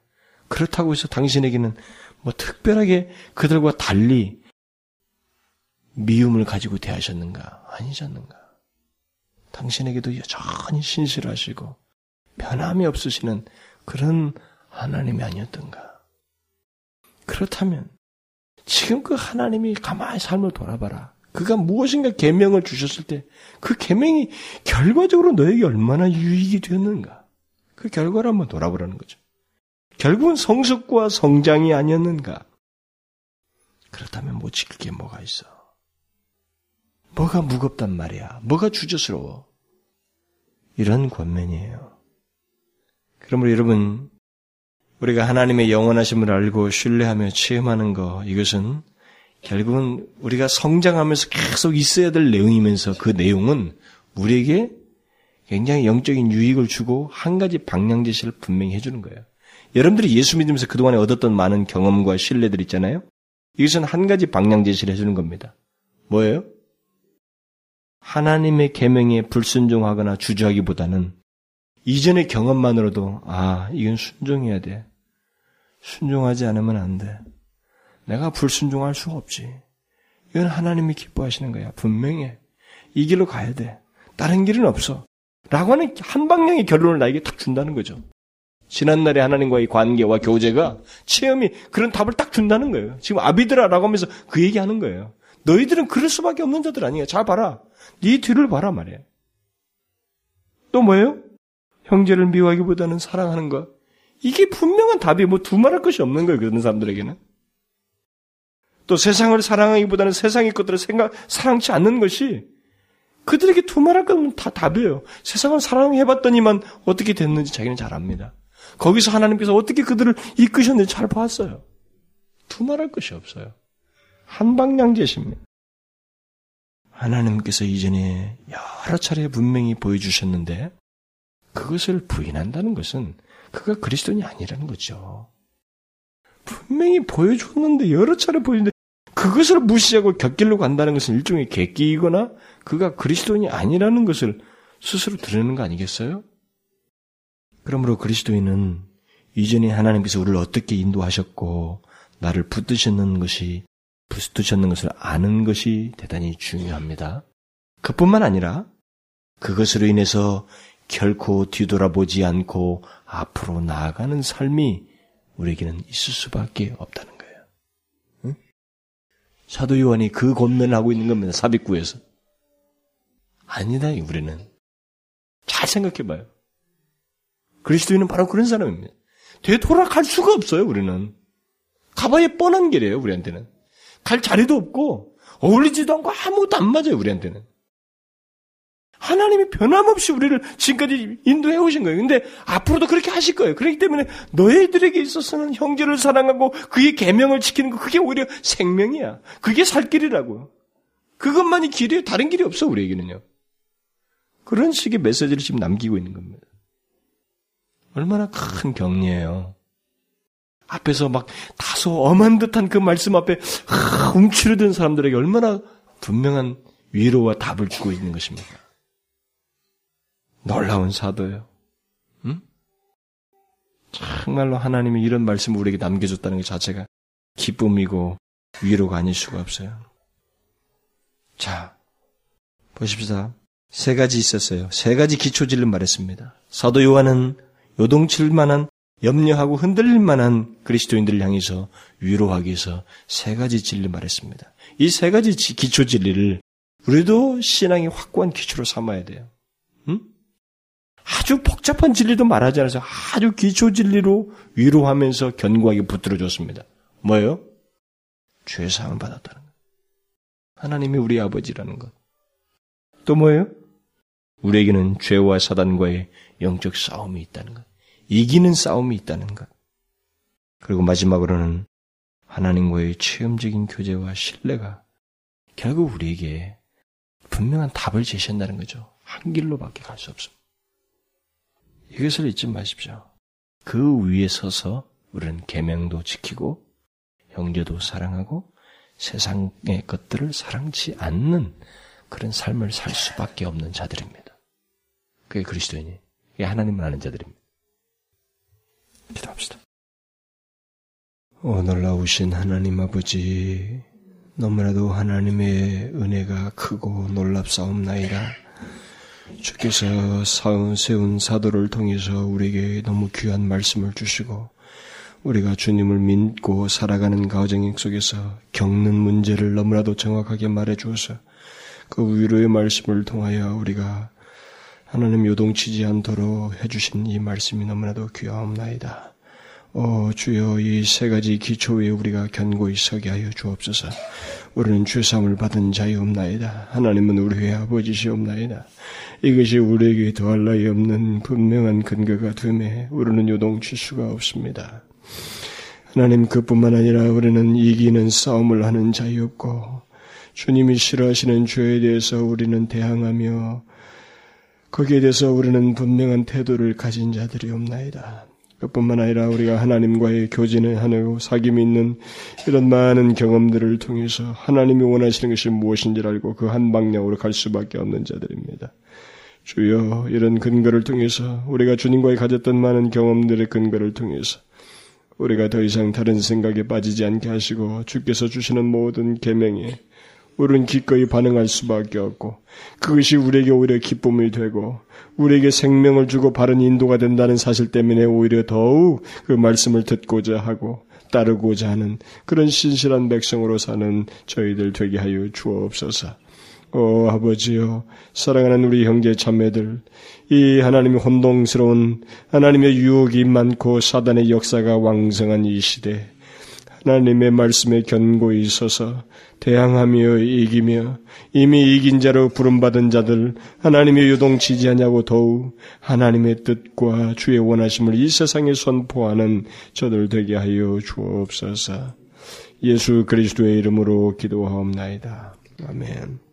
그렇다고 해서 당신에게는 뭐 특별하게 그들과 달리 미움을 가지고 대하셨는가? 아니셨는가? 당신에게도 여전히 신실하시고 변함이 없으시는 그런 하나님이 아니었던가? 그렇다면 지금 그 하나님이 가만히 삶을 돌아봐라. 그가 무엇인가 계명을 주셨을 때 그 계명이 결과적으로 너에게 얼마나 유익이 되었는가? 그 결과를 한번 돌아보라는 거죠. 결국은 성숙과 성장이 아니었는가? 그렇다면 못 지킬 게 뭐가 있어? 뭐가 무겁단 말이야? 뭐가 주저스러워? 이런 권면이에요. 그러므로 여러분, 우리가 하나님의 영원하심을 알고 신뢰하며 체험하는 것, 이것은 결국은 우리가 성장하면서 계속 있어야 될 내용이면서 그 내용은 우리에게 굉장히 영적인 유익을 주고 한 가지 방향 제시를 분명히 해주는 거예요. 여러분들이 예수 믿으면서 그동안에 얻었던 많은 경험과 신뢰들 있잖아요. 이것은 한 가지 방향 제시를 해주는 겁니다. 뭐예요? 하나님의 계명에 불순종하거나 주저하기보다는 이전의 경험만으로도 아 이건 순종해야 돼. 순종하지 않으면 안 돼. 내가 불순종할 수가 없지. 이건 하나님이 기뻐하시는 거야. 분명해. 이 길로 가야 돼. 다른 길은 없어. 라고 하는 한 방향의 결론을 나에게 딱 준다는 거죠. 지난날의 하나님과의 관계와 교제가 체험이 그런 답을 딱 준다는 거예요. 지금 아비드라라고 하면서 그 얘기하는 거예요. 너희들은 그럴 수밖에 없는 자들 아니야. 잘 봐라. 네 뒤를 봐라 말이에요. 또 뭐예요? 형제를 미워하기보다는 사랑하는 것. 이게 분명한 답이 뭐 두말할 것이 없는 거예요. 그런 사람들에게는. 또 세상을 사랑하기보다는 세상의 것들을 생각, 사랑치 않는 것이 그들에게 두말할 것은 다 답이에요. 세상을 사랑해봤더니만 어떻게 됐는지 자기는 잘 압니다. 거기서 하나님께서 어떻게 그들을 이끄셨는지 잘 봤어요. 두말할 것이 없어요. 한방향제십니다. 하나님께서 이전에 여러 차례 분명히 보여주셨는데 그것을 부인한다는 것은 그가 그리스도인이 아니라는 거죠. 분명히 보여줬는데 여러 차례 보여줬는데 그것을 무시하고 곁길로 간다는 것은 일종의 객기이거나 그가 그리스도인이 아니라는 것을 스스로 드러내는 거 아니겠어요? 그러므로 그리스도인은 이전에 하나님께서 우리를 어떻게 인도하셨고 나를 붙드셨는 것이 붙드셨는 것을 아는 것이 대단히 중요합니다. 그뿐만 아니라 그것으로 인해서 결코 뒤돌아보지 않고 앞으로 나아가는 삶이 우리에게는 있을 수밖에 없다는 거예요. 응? 사도 요한이 그 권면을 하고 있는 겁니다. 삽입구에서. 아니다, 우리는. 잘 생각해봐요. 그리스도인은 바로 그런 사람입니다. 되돌아갈 수가 없어요, 우리는. 가봐야 뻔한 길이에요, 우리한테는. 갈 자리도 없고, 어울리지도 않고 아무것도 안 맞아요, 우리한테는. 하나님이 변함없이 우리를 지금까지 인도해 오신 거예요. 근데 앞으로도 그렇게 하실 거예요. 그렇기 때문에 너희들에게 있어서는 형제를 사랑하고 그의 계명을 지키는 거 그게 오히려 생명이야. 그게 살 길이라고. 그것만이 길이에요. 다른 길이 없어 우리에게는요. 그런 식의 메시지를 지금 남기고 있는 겁니다. 얼마나 큰 격려예요. 앞에서 막 다소 엄한 듯한 그 말씀 앞에 움츠러든 사람들에게 얼마나 분명한 위로와 답을 주고 있는 것입니까? 놀라운 사도예요. 응? 정말로 하나님이 이런 말씀을 우리에게 남겨줬다는 것 자체가 기쁨이고 위로가 아닐 수가 없어요. 자, 보십시다. 세 가지 있었어요. 세 가지 기초질을 말했습니다. 사도 요한은 요동칠 만한 염려하고 흔들릴 만한 그리스도인들을 향해서 위로하기 위해서 세 가지 진리를 말했습니다. 이 세 가지 기초 진리를 우리도 신앙이 확고한 기초로 삼아야 돼요. 응? 아주 복잡한 진리도 말하지 않아서 아주 기초 진리로 위로하면서 견고하게 붙들어 줬습니다. 뭐예요? 죄 사함을 받았다는 것. 하나님이 우리 아버지라는 것. 또 뭐예요? 우리에게는 죄와 사단과의 영적 싸움이 있다는 것. 이기는 싸움이 있다는 것. 그리고 마지막으로는 하나님과의 체험적인 교제와 신뢰가 결국 우리에게 분명한 답을 제시한다는 거죠. 한 길로밖에 갈 수 없습니다. 이것을 잊지 마십시오. 그 위에 서서 우리는 계명도 지키고 형제도 사랑하고 세상의 것들을 사랑치 않는 그런 삶을 살 수밖에 없는 자들입니다. 그게 그리스도인이, 그게 하나님을 아는 자들입니다. 기도합시다. 오 놀라우신 하나님 아버지, 너무나도 하나님의 은혜가 크고 놀랍사옵나이다. 주께서 세운 사도를 통해서 우리에게 너무 귀한 말씀을 주시고, 우리가 주님을 믿고 살아가는 가정 속에서 겪는 문제를 너무나도 정확하게 말해 주어서 그 위로의 말씀을 통하여 우리가 하나님 요동치지 않도록 해주신 이 말씀이 너무나도 귀하옵나이다. 오 주여 이 세 가지 기초 위에 우리가 견고히 서게 하여 주옵소서. 우리는 죄삼을 받은 자이옵나이다. 하나님은 우리의 아버지시옵나이다. 이것이 우리에게 더할 나위 없는 분명한 근거가 되매 우리는 요동칠 수가 없습니다. 하나님 그뿐만 아니라 우리는 이기는 싸움을 하는 자이없고 주님이 싫어하시는 죄에 대해서 우리는 대항하며 거기에 대해서 우리는 분명한 태도를 가진 자들이 없나이다. 그뿐만 아니라 우리가 하나님과의 교제를 하고 사귐이 있는 이런 많은 경험들을 통해서 하나님이 원하시는 것이 무엇인지를 알고 그 한 방향으로 갈 수밖에 없는 자들입니다. 주여 이런 근거를 통해서 우리가 주님과의 가졌던 많은 경험들의 근거를 통해서 우리가 더 이상 다른 생각에 빠지지 않게 하시고 주께서 주시는 모든 계명에 우리는 기꺼이 반응할 수밖에 없고 그것이 우리에게 오히려 기쁨이 되고 우리에게 생명을 주고 바른 인도가 된다는 사실 때문에 오히려 더욱 그 말씀을 듣고자 하고 따르고자 하는 그런 신실한 백성으로 사는 저희들 되게 하여 주옵소서. 오 아버지여 사랑하는 우리 형제 자매들 이 하나님의 혼동스러운 하나님의 유혹이 많고 사단의 역사가 왕성한 이 시대 하나님의 말씀에 견고히 있어서 대항하며 이기며 이미 이긴 자로 부름받은 자들 하나님의 유동치지하냐고 더욱 하나님의 뜻과 주의 원하심을 이 세상에 선포하는 저들 되게 하여 주옵소서. 예수 그리스도의 이름으로 기도하옵나이다. 아멘.